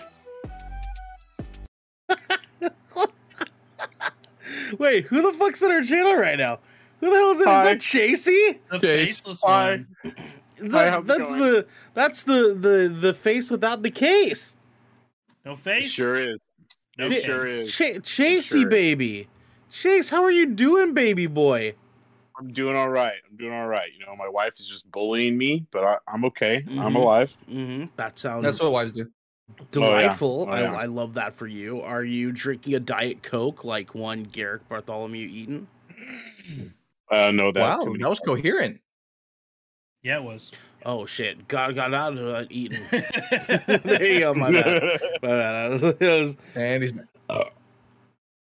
Wait, who the fuck's on our channel right now? Who the hell is it? Is Hi. that Chasey? The Chase. faceless Hi. one. Is Hi, that- how's it that's going? the that's the the the face without the case. No It face. sure is. No It face. sure is. Ch- Chasey, Sure is. baby. Chase, how are you doing, baby boy? I'm doing all right. I'm doing all right. You know, my wife is just bullying me, but I, I'm okay. I'm Mhm. alive. Mm-hmm. That sounds That's what wives do. delightful. Oh, yeah. I, I love that for you. Are you drinking a diet coke like one Garrick Bartholomew Eaton? Uh, no, that. Wow, too that was coherent. Yeah, it was. Oh shit! Got got out of that Eaton. there you go. My bad. My bad. I was, it was- And he's oh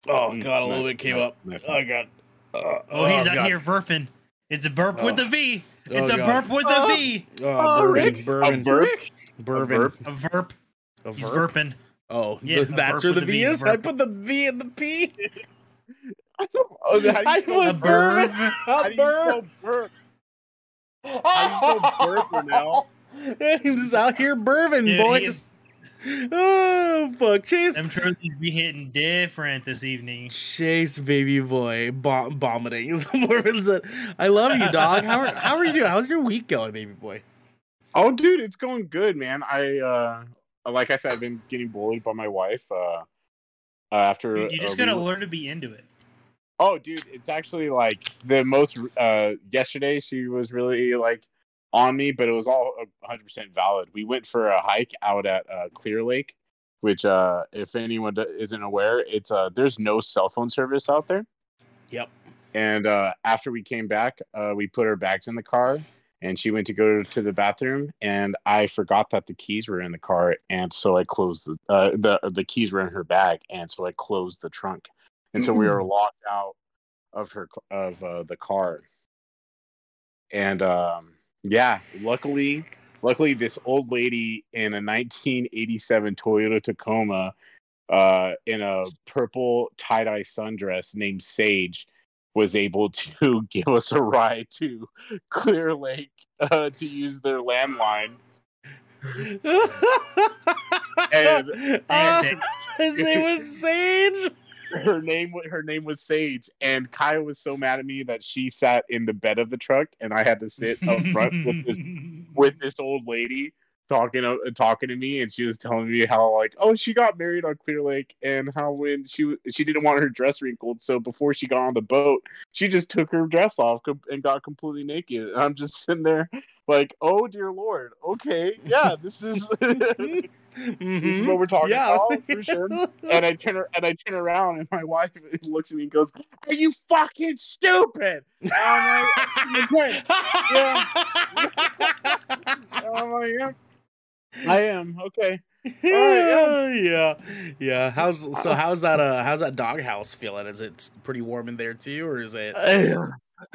Mm, god, a little bit came nice, up. nice. Oh god. Uh, Oh, he's out God. here burping. It's a burp with Oh. a V. Oh, It's a God. burp with a V. Oh, Oh, bourbon, Rick. bourbon, A burp? bourbon, A burp? A verp. A burp. He's verp? verping. Oh, Yeah, th- a that's burp where the with a V V, a is. I put the V in the P. oh, how do I you spell put A bourbon. burp. How do A you burp. spell burp? How you spell now? I'm just out here bourbon, Dude, boys. is- Oh fuck, Chase. Them trophies be hitting different this evening. Chase, baby boy, vom- vomiting. As Mormon "I love you, dog. How are how are you doing? How's your week going, baby boy?" Oh, dude, it's going good, man. I, uh, like I said, I've been getting bullied by my wife. Uh, uh after Dude, you uh, just we gotta were- learn to be into it. Oh, dude, it's actually like the most. Uh, yesterday she was really like on me, but it was all 100% valid. We went for a hike out at uh, Clear Lake, which, uh, if anyone isn't aware, it's uh, there's no cell phone service out there. Yep. And uh, after we came back, uh, we put her bags in the car, and she went to go to the bathroom, and I forgot that the keys were in the car, and so I closed the uh, the the keys were in her bag, and so I closed the trunk, and so we were locked out of her of uh, the car, and um, yeah, luckily, luckily this old lady in a 1987 Toyota Tacoma, uh, in a purple tie dye sundress named Sage was able to give us a ride to Clear Lake uh, to use their landline. And- and- his name was Sage. Her name, her name was Sage, and Kaya was so mad at me that she sat in the bed of the truck, and I had to sit up front with this with this old lady talking uh, talking to me, and she was telling me how like, oh, she got married on Clear Lake, and how when she she didn't want her dress wrinkled, so before she got on the boat, she just took her dress off com- and got completely naked. And I'm just sitting there like, oh dear lord, okay, yeah, this is this is what we're talking Yeah. about for sure. And I turn and I turn around, and my wife looks at me and goes, "Are you fucking stupid?" And I'm like, "Okay." I'm like, yeah, I am okay. yeah, yeah, yeah. How's so? How's that? Uh, how's that doghouse feeling? Is it pretty warm in there too, or is it? yeah,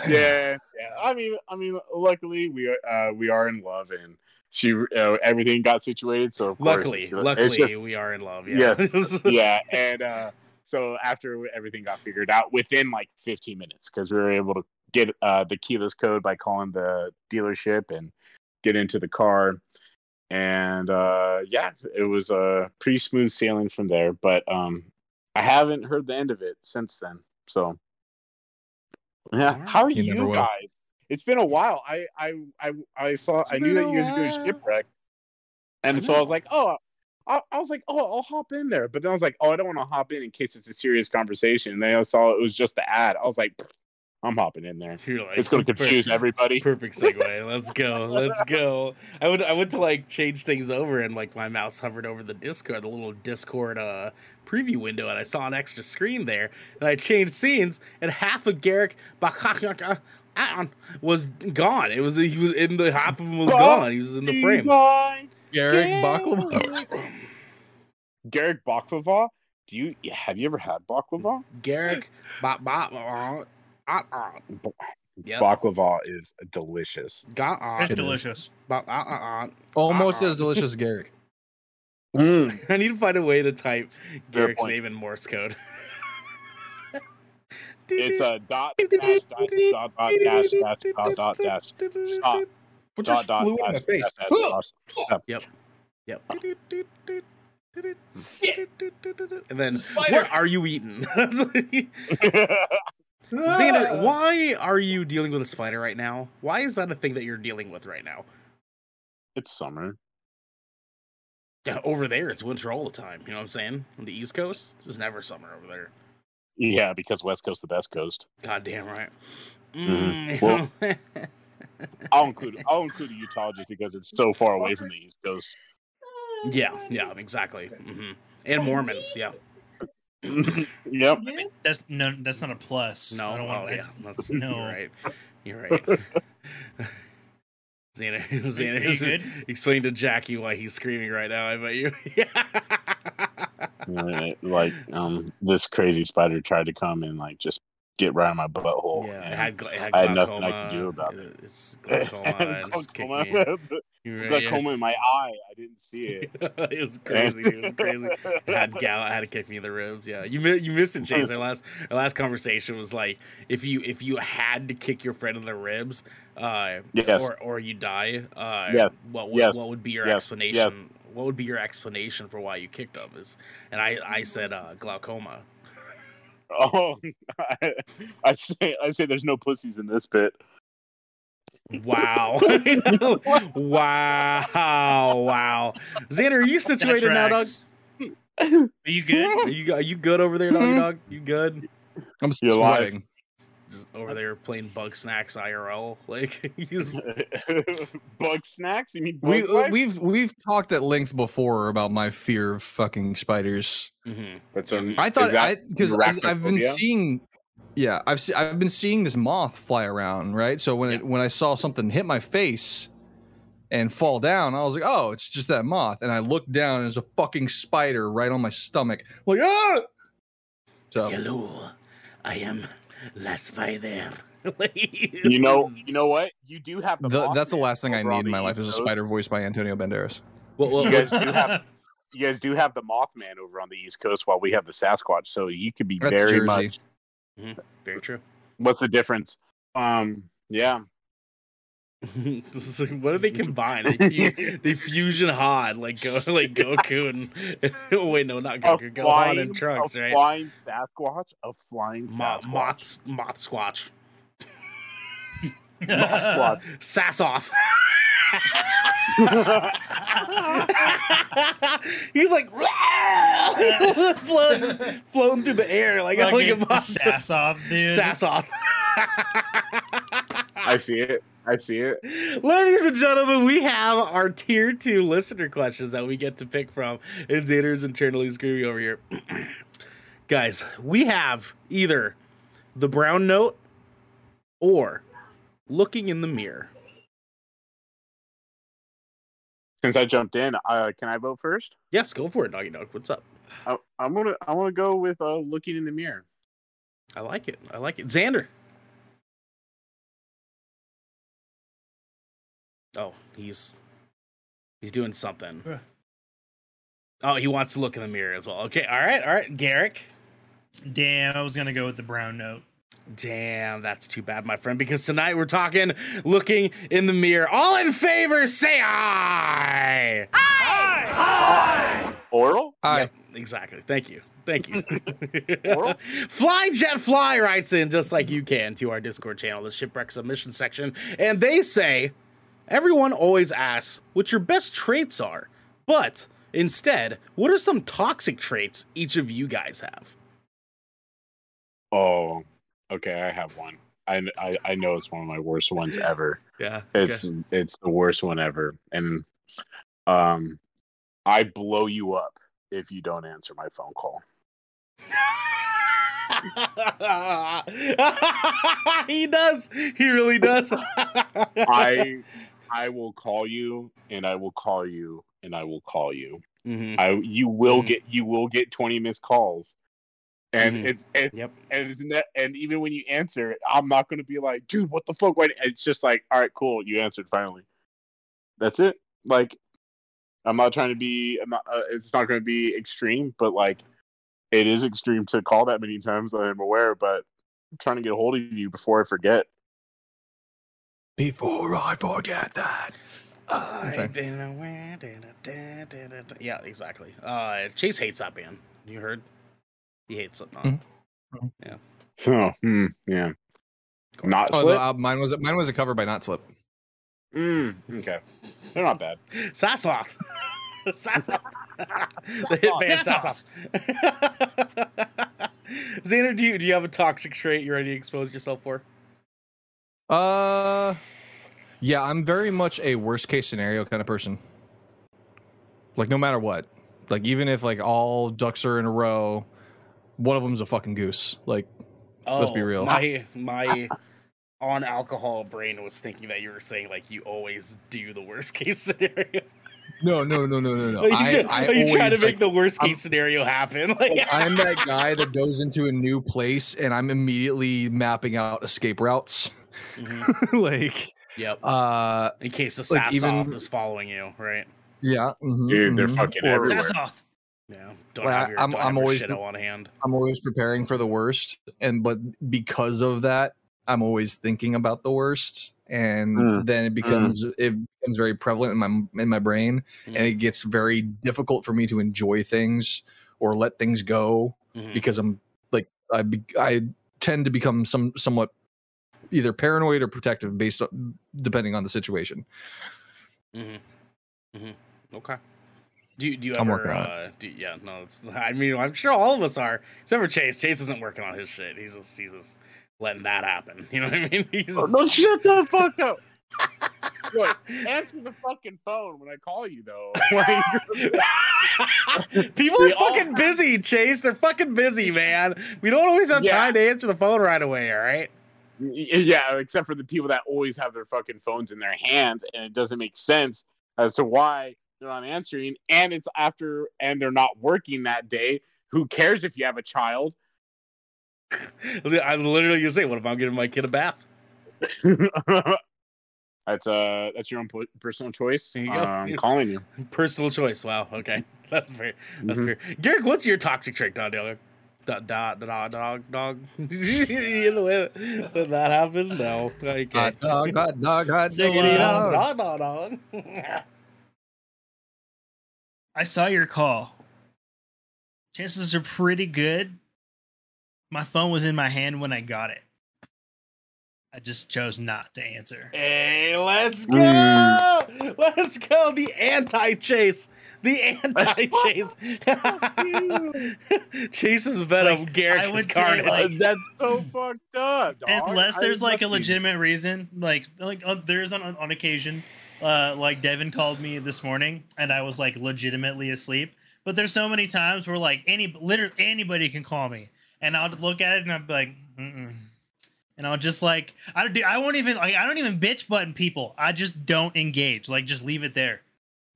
yeah. I mean, I mean, luckily we are uh, we are in love, and she uh, everything got situated. So of course, Luckily, luckily, just- we are in love. Yeah. yeah, and uh, so after everything got figured out, within like 15 minutes, because we were able to get uh, the keyless code by calling the dealership and get into the car, and uh, yeah, it was a uh, pretty smooth sailing from there. But um, I haven't heard the end of it since then. So yeah, how are You you, guys? It's been a while. I I I, I saw. It's I knew that you guys were doing shipwreck, and so I was like, oh, I, I was like, oh, I'll hop in there. But then I was like, oh, I don't want to hop in in case it's a serious conversation. And then I saw it was just the ad. I was like, I'm hopping in there. You're like, It's going to confuse everybody. Perfect segue. Let's go. Let's go. I would I went to like change things over and like my mouse hovered over the Discord, the little Discord uh preview window, and I saw an extra screen there. And I changed scenes, and half of Garrick Bakaka was gone. It was he was in the half of him was gone. He was in the frame. Bye. Garrick Baklava. Garrick baklava. Do you have you ever had baklava? Garrick ba ba ba ah, ah. Yep. Baklava is delicious. Got on. It's delicious. Ba-. Almost Uh-uh. as delicious as Garrick. Mm. I need to find a way to type Fair Garrick's point. name in Morse code. It's a dot dash dot dot dot dash dash dot dot dash stop What dot just dot flew in my face? dash dash stop. Yep. And then, Spider. what are you eating? Xander, ah. why are you dealing with a spider right now? Why is that a thing that you're dealing with right now? It's summer. Yeah, over there, it's winter all the time. You know what I'm saying? On the East Coast, there's never summer over there. Yeah, because West Coast the best coast. God damn right. Mhm. Mm. I'll include I'll include Utah just because it's so far away from the East Coast. yeah, yeah, exactly. hmm And Mormons, yeah. yep. That's no, that's not a plus. No, I don't oh want yeah, that's, No. you're right. You're right. Xander, Xander, Are you good? explain to Jackie why he's screaming right now. I bet you. Like um, this crazy spider tried to come and like just get right on my butthole. yeah, and had, it had I had nothing I could do about it. It's glaucoma. it's glaucoma, right, glaucoma in my eye. I didn't see it. it was crazy. It was crazy. Had gal. Had to kick me in the ribs. Yeah, you you missed it, Chase. Our last our last conversation was like if you if you had to kick your friend in the ribs, uh, Yes. or or you die, uh, Yes. what would Yes. what would be your Yes. explanation? Yes. What would be your explanation for why you kicked him? Is and I I said uh, glaucoma. Oh, I, I say I say there's no pussies in this bit. Wow. wow. Wow. Xander, are you situated now, dog? Are you good? Are you are you good over there, doggy dog? You good? I'm You're sweating. Just over there playing Bugsnax IRL. Like he's bug snacks? You mean bug We life? we've we've talked at length before about my fear of fucking spiders. Mhm. That's what- I thought I because I've been seeing, yeah, I've se- I've been seeing this moth fly around, right? So when it when I saw something hit my face and fall down, I was like, oh, it's just that moth, and I looked down and there's a fucking spider right on my stomach, like ah. So Hello, I am La Spider. You know, you know what? You do have the. the, that's the last thing I need in my life is a spider voiced by Antonio Banderas. Well, well, You guys do have. You guys do have the Mothman over on the East Coast, while we have the Sasquatch. So you could be That's very Jersey. much. very true. What's the difference? Um. Yeah. this is like, what do they combine? They, fu- they fusion hard, like go like Goku and oh, wait, no, not A Goku. Gohan and Trunks, a right? flying Sasquatch. A flying Sasquatch. moth, moth squatch, Sasquatch. Sassoff. He's like floating, floating through the air like, like a Fucking moth. sass off, dude. Sassoff. I see it. I see it. Ladies and gentlemen, we have our tier two listener questions that we get to pick from. And Xander's internally screaming over here. Guys, we have either the brown note or looking in the mirror. Since I jumped in, uh, can I vote first? Yes, go for it, Doggy Dog. What's up? I, I'm gonna. I want to go with uh, looking in the mirror. I like it. I like it. Xander. Oh, he's he's doing something. Yeah. Oh, he wants to look in the mirror as well. Okay, all right, all right. Garrick. Damn, I was gonna go with the brown note. Damn, that's too bad, my friend, because tonight we're talking looking in the mirror. All in favor, say aye. Aye. Aye. Oral. I Yep, exactly. Thank you. Thank you. Fly Jet Fly writes in just like you can to our Discord channel, the Shipwreck Submission section, and they say everyone always asks what your best traits are, but instead, what are some toxic traits each of you guys have? Oh, okay. I have one. I, I I know it's one of my worst ones ever. Yeah, It's it's the worst one ever, and um, I blow you up if you don't answer my phone call. he does. He really does. I I will call you, and I will call you, and I will call you. Mhm. I you will Mhm. get you will get twenty missed calls, and Mhm. it's it's Yep. and it's ne- and even when you answer it, I'm not gonna be like, dude, what the fuck? Why? It's just like, all right, cool, you answered finally. That's it. Like, I'm not trying to be. I'm not. Uh, it's not gonna be extreme, but like, it is extreme to call that many times. I'm aware, but I'm trying to get a hold of you before I forget. Before I forget that. I've Okay. Yeah, exactly. Uh, Chase hates that band. You heard? He hates Slipknot. Mhm. Oh, hmm, yeah. Not Oh, slip. no, uh, mine was mine was a cover by Not Slip. Mm, okay, they're not bad. Sassoff. Sassoff. the hit band Sassoff. Xander, do you do you have a toxic trait you're ready to expose yourself for? Uh, yeah, I'm very much a worst case scenario kind of person. Like no matter what, like even if like all ducks are in a row, one of them's a fucking goose. Like oh, Let's be real. Oh, My my on alcohol brain was thinking that you were saying like you always do the worst case scenario. no, no, no, no, no, no. Are you, I, try- I you trying to make like, the worst I'm- case scenario happen? Like, I'm that guy that goes into a new place and I'm immediately mapping out escape routes. Mhm. like, Yep. uh, In case the like, Sassoff even- is following you, right? yeah, mhm, Dude, they're mhm. fucking Or- everywhere. Sass off. Yeah. Don't Well, have your, I'm- don't I'm have always- shit on hand. I'm always preparing for the worst, and but because of that, I'm always thinking about the worst, and Mm, then it becomes it becomes very prevalent in my in my brain, Mm. and it gets very difficult for me to enjoy things or let things go Mhm. because I'm like I be, I tend to become some somewhat either paranoid or protective based on depending on the situation. Mm-hmm. Mm-hmm. Okay. Do you, do you I'm ever? working on it. uh, do, yeah, no. It's, I mean, I'm sure all of us are. Except for Chase. Chase isn't working on his shit. He's just he's just letting that happen. You know what I mean? He's, Oh, no, shut the fuck up. Look, answer the fucking phone when I call you, though. Like, People We are all fucking busy, Chase. They're fucking busy, man. We don't always have Yeah. time to answer the phone right away. All right. Yeah, except for the people that always have their fucking phones in their hands, and it doesn't make sense as to why they're not answering, and it's after and they're not working that day. Who cares if you have a child? I literally gonna say, what if I'm giving my kid a bath? that's uh that's your own personal choice. You. Uh, I'm calling you. Personal choice. Wow. Okay, that's fair. That's Mhm. fair. Garrick, what's your toxic trait, Don Dog, dog, dog, dog, dog. dog. you know when, when that happened? No. Okay. Hot dog, hot dog, hot So, diggity dog. Dog, dog, dog. I saw your call. Chances are pretty good. My phone was in my hand when I got it. I just chose not to answer. Hey, let's go! Mm. Let's go! The anti-chase, the anti-chase. Chase is venom. Like, Garrick I is would say, carnage. like- that's so fucked up. Dog. Unless I there's like a love you. legitimate reason, like like uh, there's on on occasion, uh, like Devin called me this morning and I was like legitimately asleep. But there's so many times where like any literally anybody can call me and I'll look at it and I'm like, Mm-mm. and I'll just like I don't do I won't even like I don't even bitch button people. I just don't engage. Like just leave it there.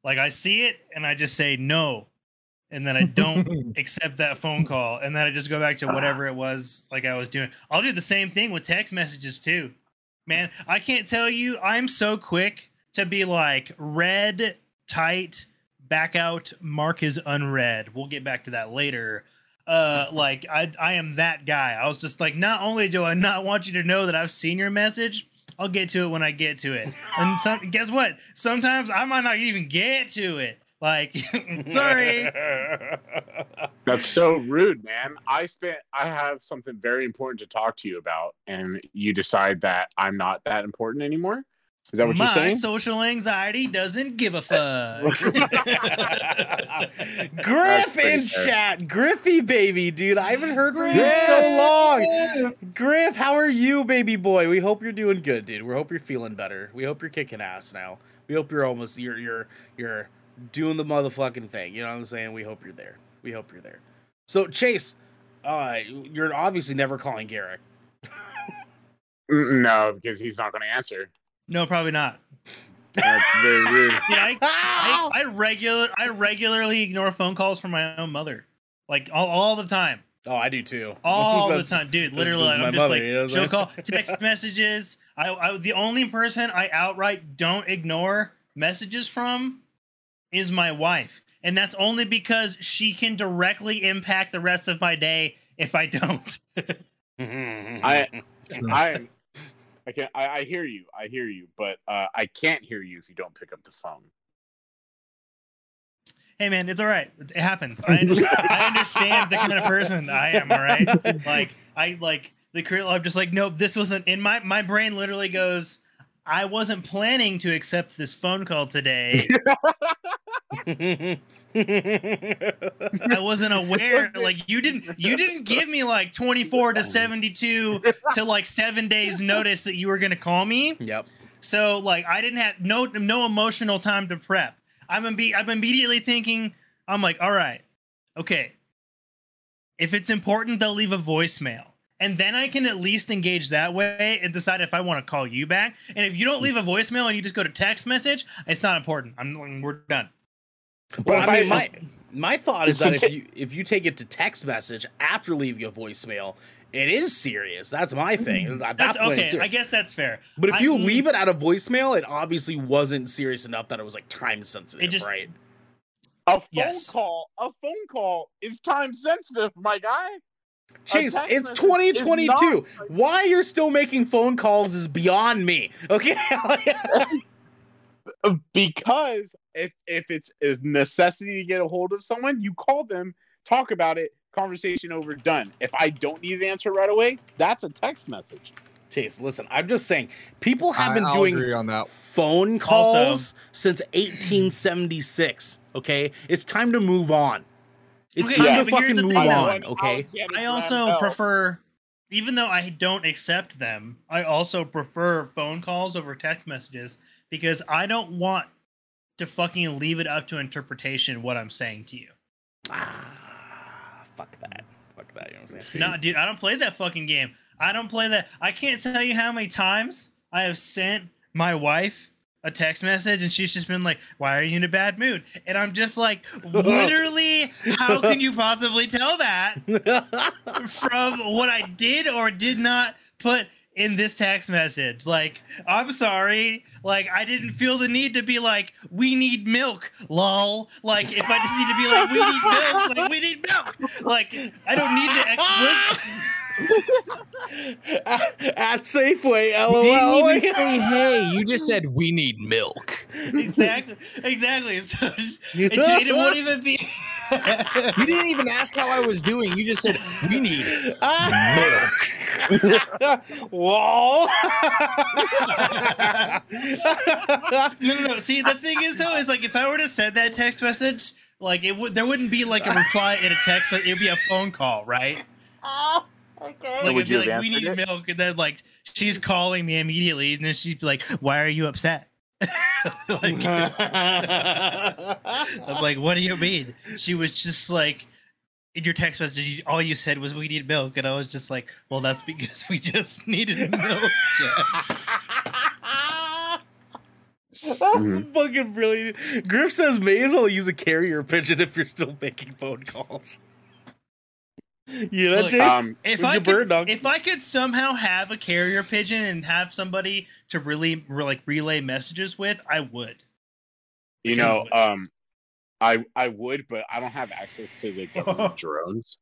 Like I see it and I just say no, and then I don't accept that phone call and then I just go back to whatever it was like I was doing. I'll do the same thing with text messages too. Man, I can't tell you I'm so quick to be like red tight back out mark is unread. We'll get back to that later. Uh like I I am that guy. I was just like not only do I not want you to know that I've seen your message, I'll get to it when I get to it. And some, guess what? Sometimes I might not even get to it. Like sorry. That's so rude, man. I spent I have something very important to talk to you about, and you decide that I'm not that important anymore. Is that what My you're saying? social anxiety doesn't give a fuck. Griff in fair. chat, Griffy baby, dude. I haven't heard from you in so long. Griff, how are you, baby boy? We hope you're doing good, dude. We hope you're feeling better. We hope you're kicking ass now. We hope you're almost you're you're you're doing the motherfucking thing. You know what I'm saying? We hope you're there. We hope you're there. So Chase, uh, you're obviously never calling Garrick. No, because he's not going to answer. No, probably not. That's very rude. Yeah, I, I, I regular I regularly ignore phone calls from my own mother, like all, all the time, Oh, I do too. all the time, dude. Literally, I'm just mother, like you know what she'll call text messages. I, I the only person I outright don't ignore messages from is my wife, and that's only because she can directly impact the rest of my day if I don't. I I I can I, I hear you. I hear you, but uh, I can't hear you if you don't pick up the phone. hey man, it's all right. It happens. I understand, I understand the kind of person I am. All right, like I like the career. I'm just like, nope. This wasn't in my my brain. Literally goes. I wasn't planning to accept this phone call today. I wasn't aware. Like you didn't you didn't give me like 24 to 72 to like seven days notice that you were gonna call me. yep. So like I didn't have no no emotional time to prep. I'm imbe- I'm immediately thinking I'm like, all right, okay. If it's important, they'll leave a voicemail. And then I can at least engage that way and decide if I want to call you back. And if you don't leave a voicemail and you just go to text message, it's not important. I'm we're done. Well, if I mean, my my thought is that if you if you take it to text message after leaving a voicemail, it is serious. That's my mm-hmm. thing. At that That's point, okay. I guess that's fair. But if I- you mm-hmm. leave it at a voicemail, it obviously wasn't serious enough that it was like time sensitive, It just- right? A phone Yes. call, a phone call is time sensitive, my guy. Chase, it's message is 2022. Why you're still making phone calls is beyond me. Okay. Uh, Because if if it's a necessity to get a hold of someone, you call them, talk about it, conversation over, done. If I don't need the answer right away, that's a text message. Chase, listen, I'm just saying, people have been I'll doing on that. phone calls Also- since 1876. Okay, it's time to move on. It's Okay, time yeah, to fucking move thing, on. Okay. I also prefer even though I don't accept them, I also prefer phone calls over text messages because I don't want to fucking leave it up to interpretation what I'm saying to you. Ah, fuck that. Fuck that. You know what I'm saying? No, dude, I don't play that fucking game. I don't play that. I can't tell you how many times I have sent my wife a text message and she's just been like, "Why are you in a bad mood?" And I'm just like, literally, how can you possibly tell that from what I did or did not put in this text message? Like, I'm sorry. Like, I didn't feel the need to be like, "We need milk." Lol. Like, if I just need to be like, "We need milk," like, "We need milk." Like, I don't need to explicit. at, at Safeway, You didn't even say hey. You just said we need milk. exactly, exactly. So it, it won't even be. You didn't even ask how I was doing. You just said we need milk. lol. no, no, no. See, the thing is, though, is like if I were to send that text message, like it would, there wouldn't be like a reply in a text, but it'd be a phone call, right? Oh, so Like would it'd be you like, "We need it? milk," and then like she's calling me immediately, and then she'd be like, "Why are you upset?" like, I'm like, "What do you mean?" She was just like. In your text message, all you said was "we need milk," and I was just like, "Well, that's because we just needed milk." Jess." That's Mhm. fucking brilliant. Griff says may as well use a carrier pigeon if you're still making phone calls. You know, Look, Chase? um, if I your could, bird dog? if I could somehow have a carrier pigeon and have somebody to really re- like relay messages with, I would. You know, um, I I would, but I don't have access to the government drones.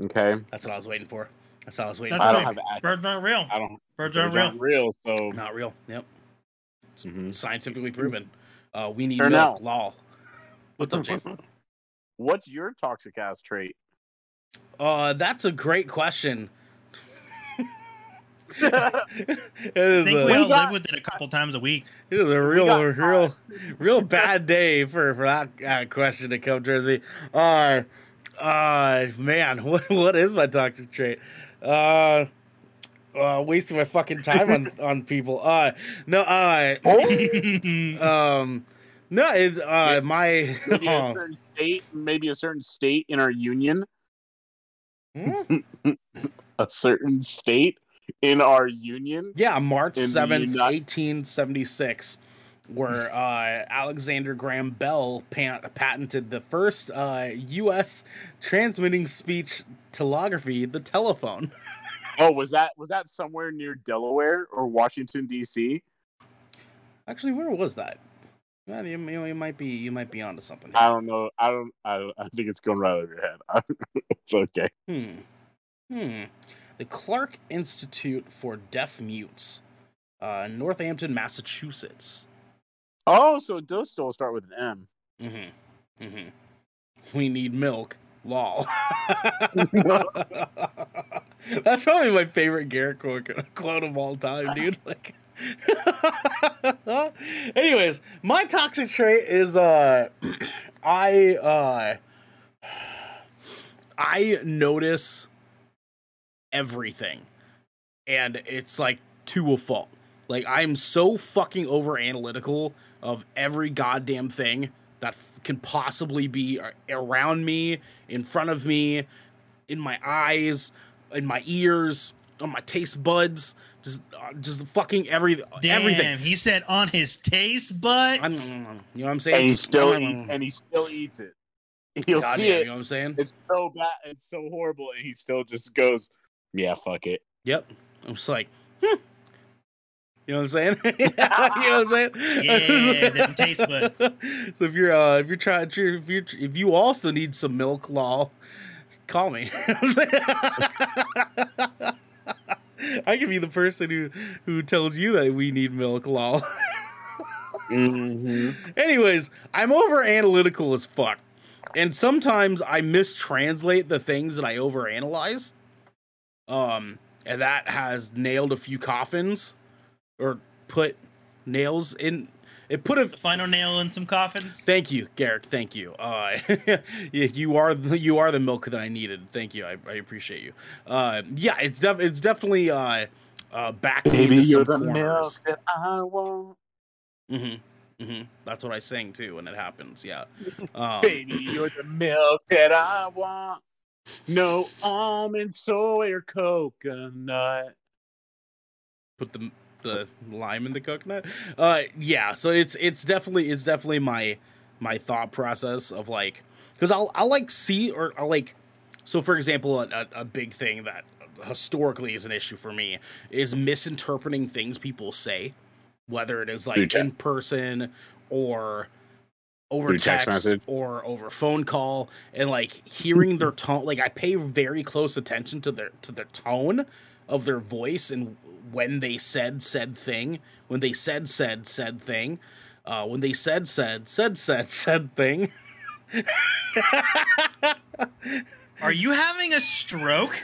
Okay, That's what I was waiting for. That's what I was waiting That's I for. don't have access. Birds aren't real. I don't. Birds Birds aren't real. aren't real. So Not real. Yep. It's Mhm. scientifically proven. Uh, we need Turn milk. out. Lol. What's up, Jason? what's your toxic ass trait? Uh, that's a great question. it I is think a, we all got- live with it a couple times a week. it is a real, got real, real bad day for for that uh, question to come towards me. Uh, uh, man, what what is my toxic trait? Uh, uh, wasting my fucking time on on people. Uh, no, uh, um, no, it's uh my. Maybe a oh. certain state, maybe a certain state in our union, Hmm? a certain state in our union. Yeah, March seventh, Uni- eighteen seventy six, where uh, Alexander Graham Bell pan- patented the first uh, U.S. transmitting speech telegraphy, the telephone. Oh, was that was that somewhere near Delaware or Washington D.C.? Actually, where was that? Well, you, you, you might be you might be onto something. I don't know. I don't. I, I think it's going right over your head. it's okay. Hmm. Hmm. The Clarke Institute for Deaf Mutes, uh, Northampton, Massachusetts. Oh, so it does still start with an M. Mm-hmm. Mm-hmm. We need milk. Lol. That's probably my favorite Garrett quote, quote of all time, dude. Like, anyways, my toxic trait is uh, I uh, I notice everything, and it's like to a fault. Like I'm so fucking over analytical of every goddamn thing that f- can possibly be around me, in front of me, in my eyes, in my ears, on my taste buds, just uh, just fucking every Damn, everything. he said on his taste buds. You know what I'm saying? And he still eat, and he still eats it. He'll Goddamn, see you it. know what I'm saying? It's so bad. It's so horrible, and he still just goes, "Yeah, fuck it." Yep. I'm just like, hmm. You know what I'm saying? you know what I'm saying? Yeah, them taste buds. So if you're uh if you're trying to if you if you also need some milk law, call me. I can be the person who who tells you that we need milk law. hmm Anyways, I'm over analytical as fuck. And sometimes I mistranslate the things that I overanalyze. Um, and that has nailed a few coffins or put nails in it put a The final nail in some coffins. Thank you, Garrick. Thank you. Uh, you you are the, you are the milk that I needed. Thank you. I, I appreciate you. Uh, yeah, it's def- it's definitely uh, uh, back Baby, into you're some the corners. milk that I want. Mm-hmm. Mm-hmm. That's what I sing too when it happens. Yeah. Um, Baby, you're the milk that I want. No almond, soy, or coconut. put the the lime in the coconut. Uh, yeah. So it's it's definitely it's definitely my my thought process of like because I'll I'll like see or I'll like so for example a, a, big thing that historically is an issue for me is misinterpreting things people say, whether it is like in person or over text text, or over phone call and like hearing their tone like I pay very close attention to their to their tone of their voice and when they said said thing when they said said said thing uh when they said said said said said thing Are you having a stroke?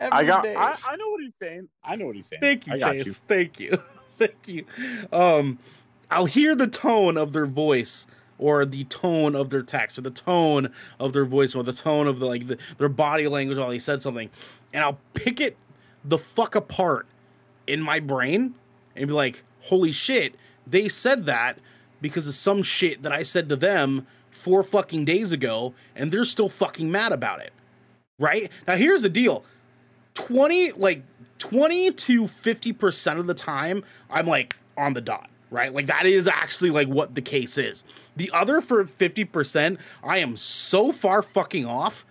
I got. I, I know what he's saying. I know what he's saying. Thank you, I got Chase. Thank you. Thank you. Um, I'll hear the tone of their voice or the tone of their text or the tone of their voice or the tone of the like the, their body language while they said something, and I'll pick it the fuck apart in my brain and be like, "Holy shit, they said that because of some shit that I said to them four fucking days ago, and they're still fucking mad about it." Right now, here's the deal. 20 like 20 to 50% of the time I'm like on the dot, right? Like that is actually like what the case is. The other for 50%, I am so far fucking off.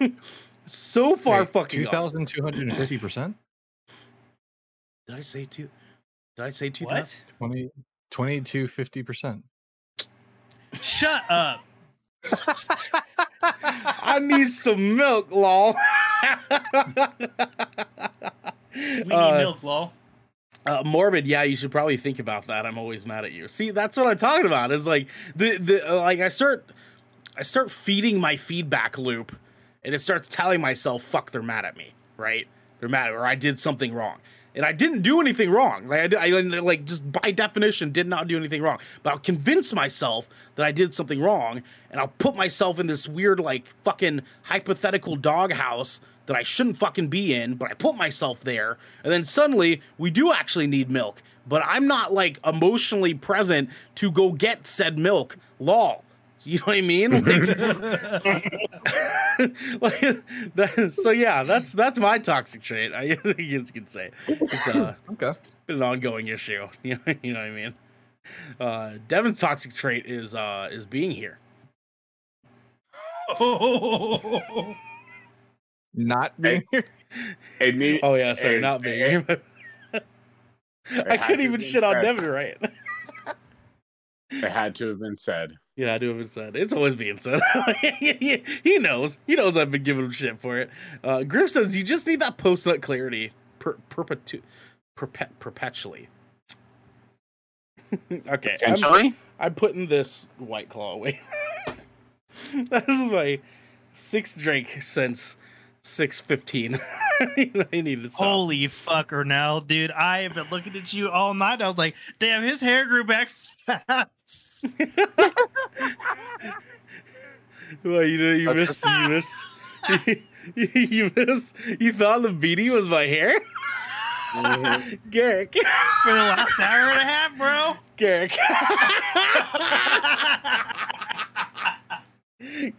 so far fucking Two off. thousand two hundred and fifty percent. Did I say two? Did I say 2000? What? 20, 20 to fifty percent. Shut up. I need some milk, lol. We need Uh, milk, lol. Uh, morbid, yeah, you should probably think about that. I'm always mad at you. See, that's what I'm talking about. Is like the the uh, like I start I start feeding my feedback loop, and it starts telling myself, "Fuck, they're mad at me." Right? They're mad, or I did something wrong, and I didn't do anything wrong. Like I, did- I like just by definition did not do anything wrong. But I'll convince myself that I did something wrong, and I'll put myself in this weird like fucking hypothetical doghouse that I shouldn't fucking be in, but I put myself there, and then suddenly we do actually need milk, but I'm not like emotionally present to go get said milk. Lol. You know what I mean? Like, like that, so yeah, that's that's my toxic trait. I guess you could say it's uh, Okay. been an ongoing issue. You know, you know what I mean? Uh, Devin's toxic trait is uh, is being here. Oh. Not being here. It need, Oh yeah, sorry, Hey, not being hey. here. I couldn't even shit on Devin right. It had to have been said. Yeah, I do have it said. It's always being said. he knows. He knows I've been giving him shit for it. Uh, Griff says you just need that post nut clarity per, perpetu- perpet, perpetually. okay, I'm, I'm putting this white claw away. this is my sixth drink since six fifteen. I need to stop. Holy fucker now, dude. I have been looking at you all night. I was like, damn, his hair grew back fast. Well, you know, you missed. You missed. You, you missed. You thought the beanie was my hair, mm-hmm. Garrick. For the last hour and a half, bro. Garrick.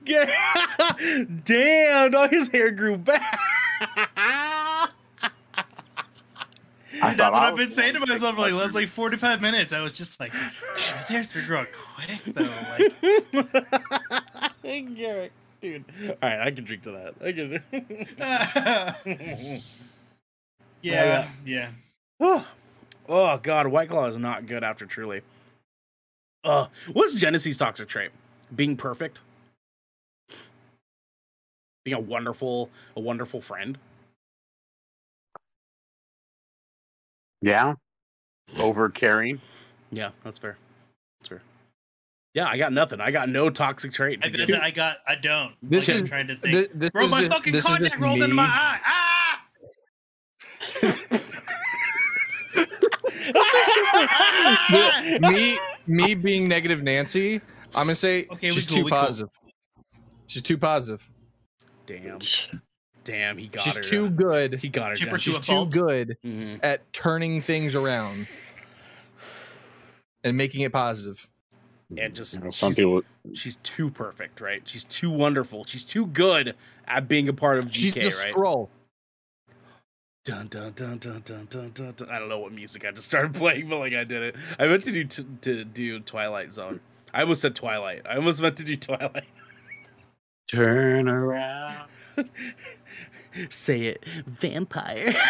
Garrick. Damn, all his hair grew back. I That's thought what I I've been saying to myself for like last like 45 minutes. I was just like, damn, his hair's been growing quick though. Like, Garrick, dude. All right, I can drink to that. I can. yeah, yeah. Oh, oh God, White Claw is not good after Truly. Uh, what's Genesis' toxic trait? Being perfect, being a wonderful, a wonderful friend. Yeah, over caring. Yeah, that's fair. That's fair. Yeah, I got nothing. I got no toxic trait. I, To guess give. I got, I don't. This like, is- I'm trying to think. This, this Bro, my just, fucking this contact just rolled into my eye. Ah! That's me me being negative Nancy, I'm gonna say Okay, she's cool, too we cool. positive. She's too positive. Damn. Damn, he got She's her. She's too good. He got her. Chipper down. to She's too fault. good Mhm. at turning things around and making it positive. And just You know, some she's, people. she's too perfect, right? She's too wonderful. She's too good at being a part of GK, She's just right? scroll. Dun, dun, dun, dun, dun, dun, dun, dun. I don't know what music I just started playing, but like I did it. I meant to do t- to do Twilight Zone. I almost said Twilight. I almost meant to do Twilight. Turn around. Say it, vampire.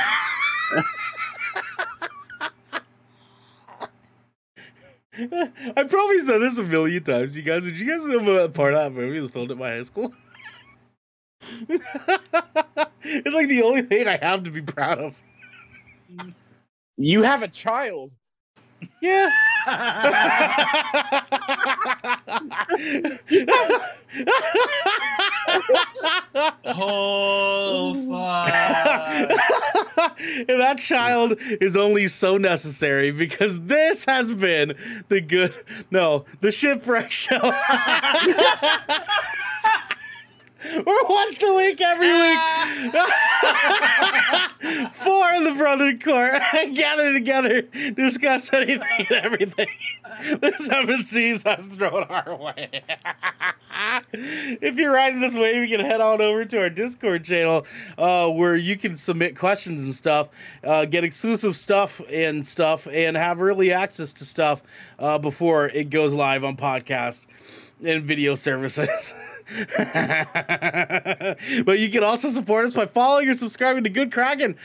I probably said this a million times. You guys, would you guys know about part of that movie that was filmed at my high school? it's like the only thing I have to be proud of. You have a child. Yeah. Oh fuck! and that child is only so necessary because this has been the good no the shipwreck show we're once a week every week. For the brother court. Gather together discuss anything and everything. The seven seas has thrown our way. If you're riding this wave you can head on over to our discord channel uh, where you can submit questions and stuff uh, get exclusive stuff and stuff and have early access to stuff uh, before it goes live on podcast and video services but you can also support us by following or subscribing to Good Kraken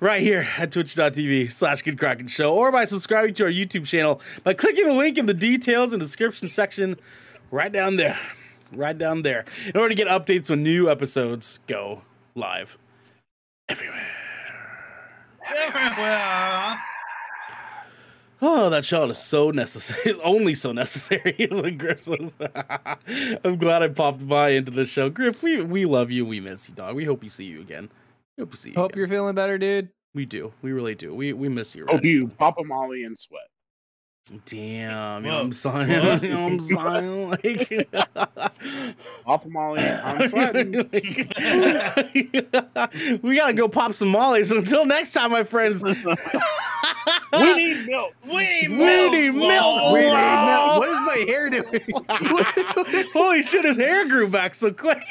right here at twitch.tv slash Good Kraken Show or by subscribing to our YouTube channel by clicking the link in the details and description section right down there. Right down there. In order to get updates when new episodes go live everywhere. Oh, that shot is so necessary. It's only so necessary, is what Griff says. I'm glad I popped by into the show. Griff, we, we love you. We miss you, dog. We hope we see you again. We hope we see you. Hope again. you're feeling better, dude. We do. We really do. We we miss you. Hope Red. you pop a molly and sweat. Damn. You know what I'm saying? you know what I'm saying? Like, Pop a molly. I'm sweating. we gotta go pop some mollies. Until next time, my friends. we need milk. we need We need milk. We need milk. What is my hair doing? Holy shit, his hair grew back so quick.